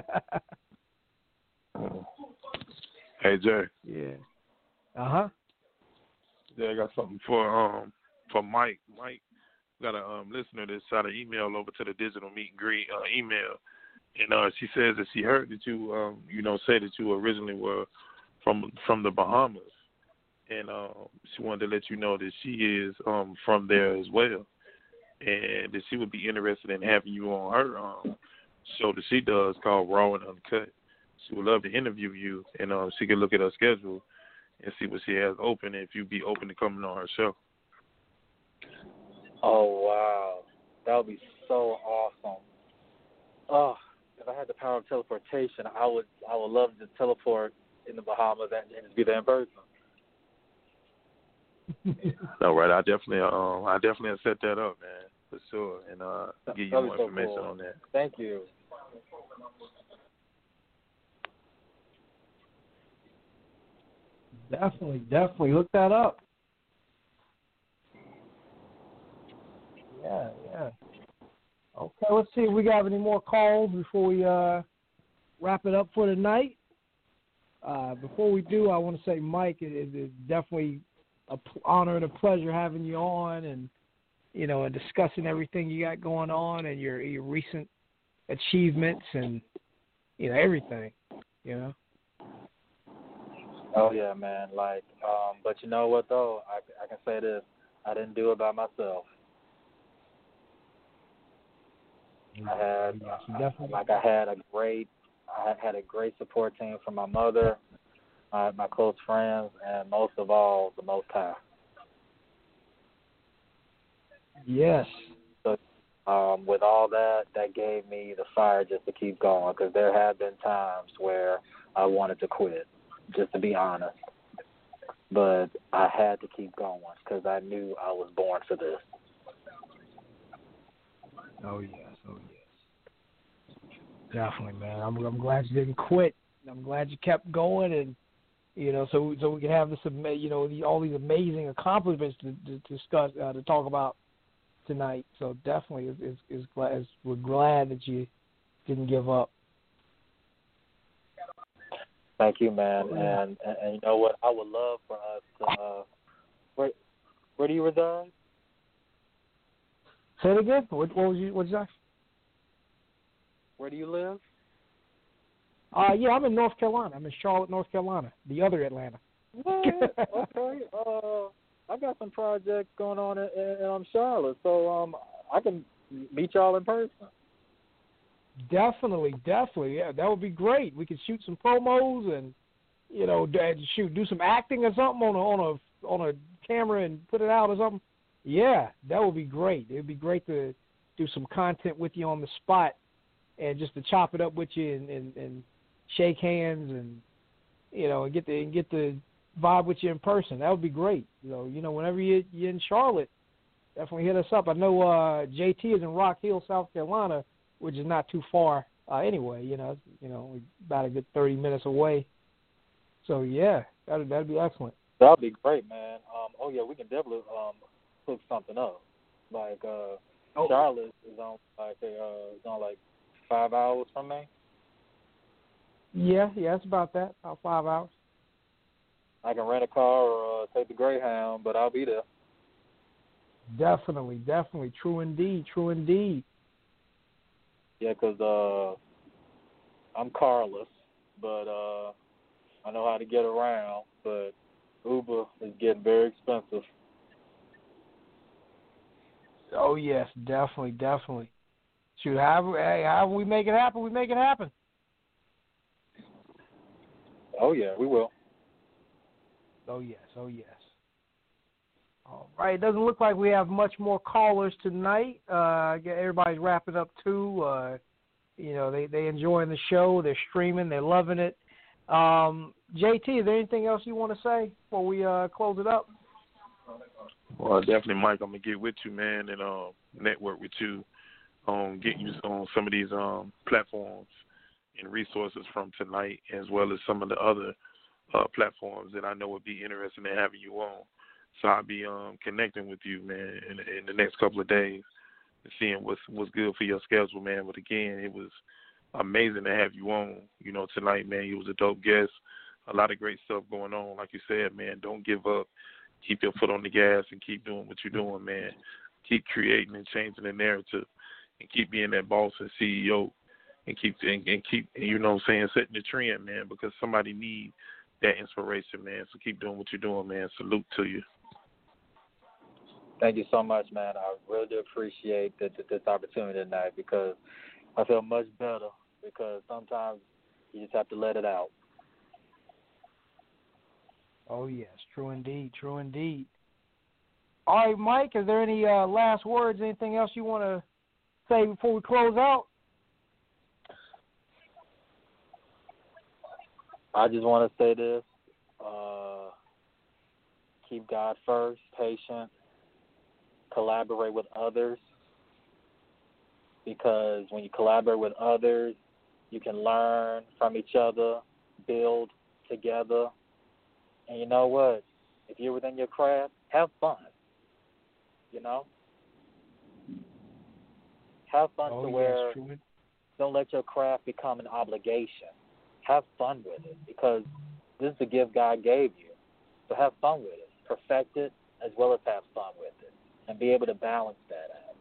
Hey Jay, yeah. Uh huh. yeah, I got something for um for Mike. Mike got a um listener that shot an email over to the digital meet and greet uh, email, and uh she says that she heard that you um you know say that you originally were from from the Bahamas, and um she wanted to let you know that she is um from there as well, and that she would be interested in having you on her um show that she does called Raw and Uncut. She would love to interview you, and um she could look at her schedule and see what she has open if you'd be open to coming on her show. Oh wow, that would be so awesome. Oh, if I had the power of teleportation, I would, I would love to teleport in the Bahamas and, and just be there in person. No, right. I definitely, um, I definitely have set that up, man, for sure, and uh, give you That'd more be so information cool. on that. Thank you. Definitely, definitely look that up. Yeah, yeah. Okay, let's see if we got any more calls before we uh wrap it up for tonight. Uh, before we do, I want to say, Mike, it, it is definitely a p- honor and a pleasure having you on, and you know, and discussing everything you got going on and your your recent achievements and you know everything. You know. Oh yeah, man. Like, um, but you know what though? I I can say this: I didn't do it by myself. I had, Yes, like, I had a great, I had- had a great support team from my mother, my my close friends, and most of all, the Most High. Yes. um, with all that, that gave me the fire just to keep going. Because there have been times where I wanted to quit, just to be honest. But I had to keep going because I knew I was born for this. Oh yes, oh yes. Definitely, man. I'm I'm glad you didn't quit. I'm glad you kept going, and you know, so so we can have this, you know, the, all these amazing accomplishments to, to discuss, uh, to talk about tonight. So definitely, is is, is glad is, we're glad that you didn't give up. Thank you, man. And, and and you know what? I would love for us to. Uh, where where do you reside? Say it again. What, what was you? What's that? Where do you live? Uh, yeah, I'm in North Carolina. I'm in Charlotte, North Carolina, the other Atlanta. What? okay. Uh, I got some projects going on in, in, in Charlotte, so um, I can meet y'all in person. Definitely, definitely. Yeah, that would be great. We could shoot some promos and you know, shoot, do some acting or something on a on a on a camera and put it out or something. Yeah, that would be great. It would be great to do some content with you on the spot and just to chop it up with you and and, and shake hands and you know and get the and get the vibe with you in person. That would be great. You know, you know, whenever you you're in Charlotte, definitely hit us up. I know uh JT is in Rock Hill, South Carolina, which is not too far uh anyway, you know, you know, about a good 30 minutes away. So yeah, that'd that'd be excellent. That'd be great, man. Um, oh yeah, we can definitely um hook something up. Like uh, Oh. Charlotte is on like a, uh, is on like five hours from me. Yeah, yeah, it's about that. About five hours. I can rent a car or uh, take the Greyhound, but I'll be there. Definitely, definitely. True indeed, true indeed. Yeah, 'cause uh, I'm carless, but uh, I know how to get around. But Uber is getting very expensive. Oh yes, definitely, definitely. Shoot, however, hey, however we make it happen, we make it happen. Oh yeah, we will. Oh yes, oh yes. All right, it doesn't look like we have much more callers tonight. Uh, everybody's wrapping up too. Uh, you know, they they enjoying the show. They're streaming. They're loving it. Um, JT, is there anything else you want to say before we uh, close it up? Well, definitely, Mike. I'm gonna get with you, man, and uh, network with you. Um, getting you on some of these um platforms and resources from tonight, as well as some of the other uh platforms that I know would be interested in having you on. So I'll be um connecting with you, man, in, in the next couple of days, and seeing what's what's good for your schedule, man. But again, it was amazing to have you on. You know, tonight, man. You was a dope guest. A lot of great stuff going on. Like you said, man, don't give up. Keep your foot on the gas and keep doing what you're doing, man. Keep creating and changing the narrative, and keep being that boss and CEO, and keep and, and keep you know what I'm saying setting the trend, man. Because somebody need that inspiration, man. So keep doing what you're doing, man. Salute to you. Thank you so much, man. I really do appreciate this, this opportunity tonight because I feel much better because sometimes you just have to let it out. Oh yes, true indeed, true indeed. All right, Mike, is there any uh, last words? Anything else you want to say before we close out? I just want to say this. Uh, keep God first, patient, collaborate with others. Because when you collaborate with others, you can learn from each other, build together. And you know what? If you're within your craft, have fun. You know? Have fun oh to where don't let your craft become an obligation. Have fun with it because this is the gift God gave you. So have fun with it. Perfect it as well as have fun with it. And be able to balance that out.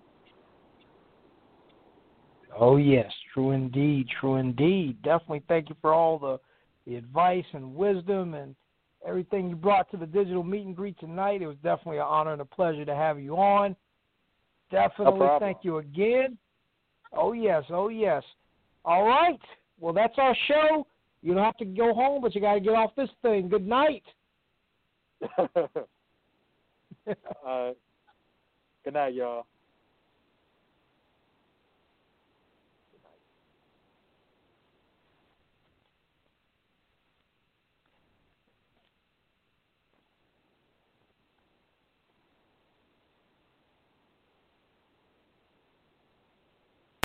Oh yes, true indeed, true indeed. Definitely thank you for all the, the advice and wisdom and everything you brought to the digital meet and greet tonight. It was definitely an honor and a pleasure to have you on. Definitely problem. thank you again. Oh yes, oh yes. All right. Well that's our show. You don't have to go home, but you gotta get off this thing. Good night. uh, good night, y'all.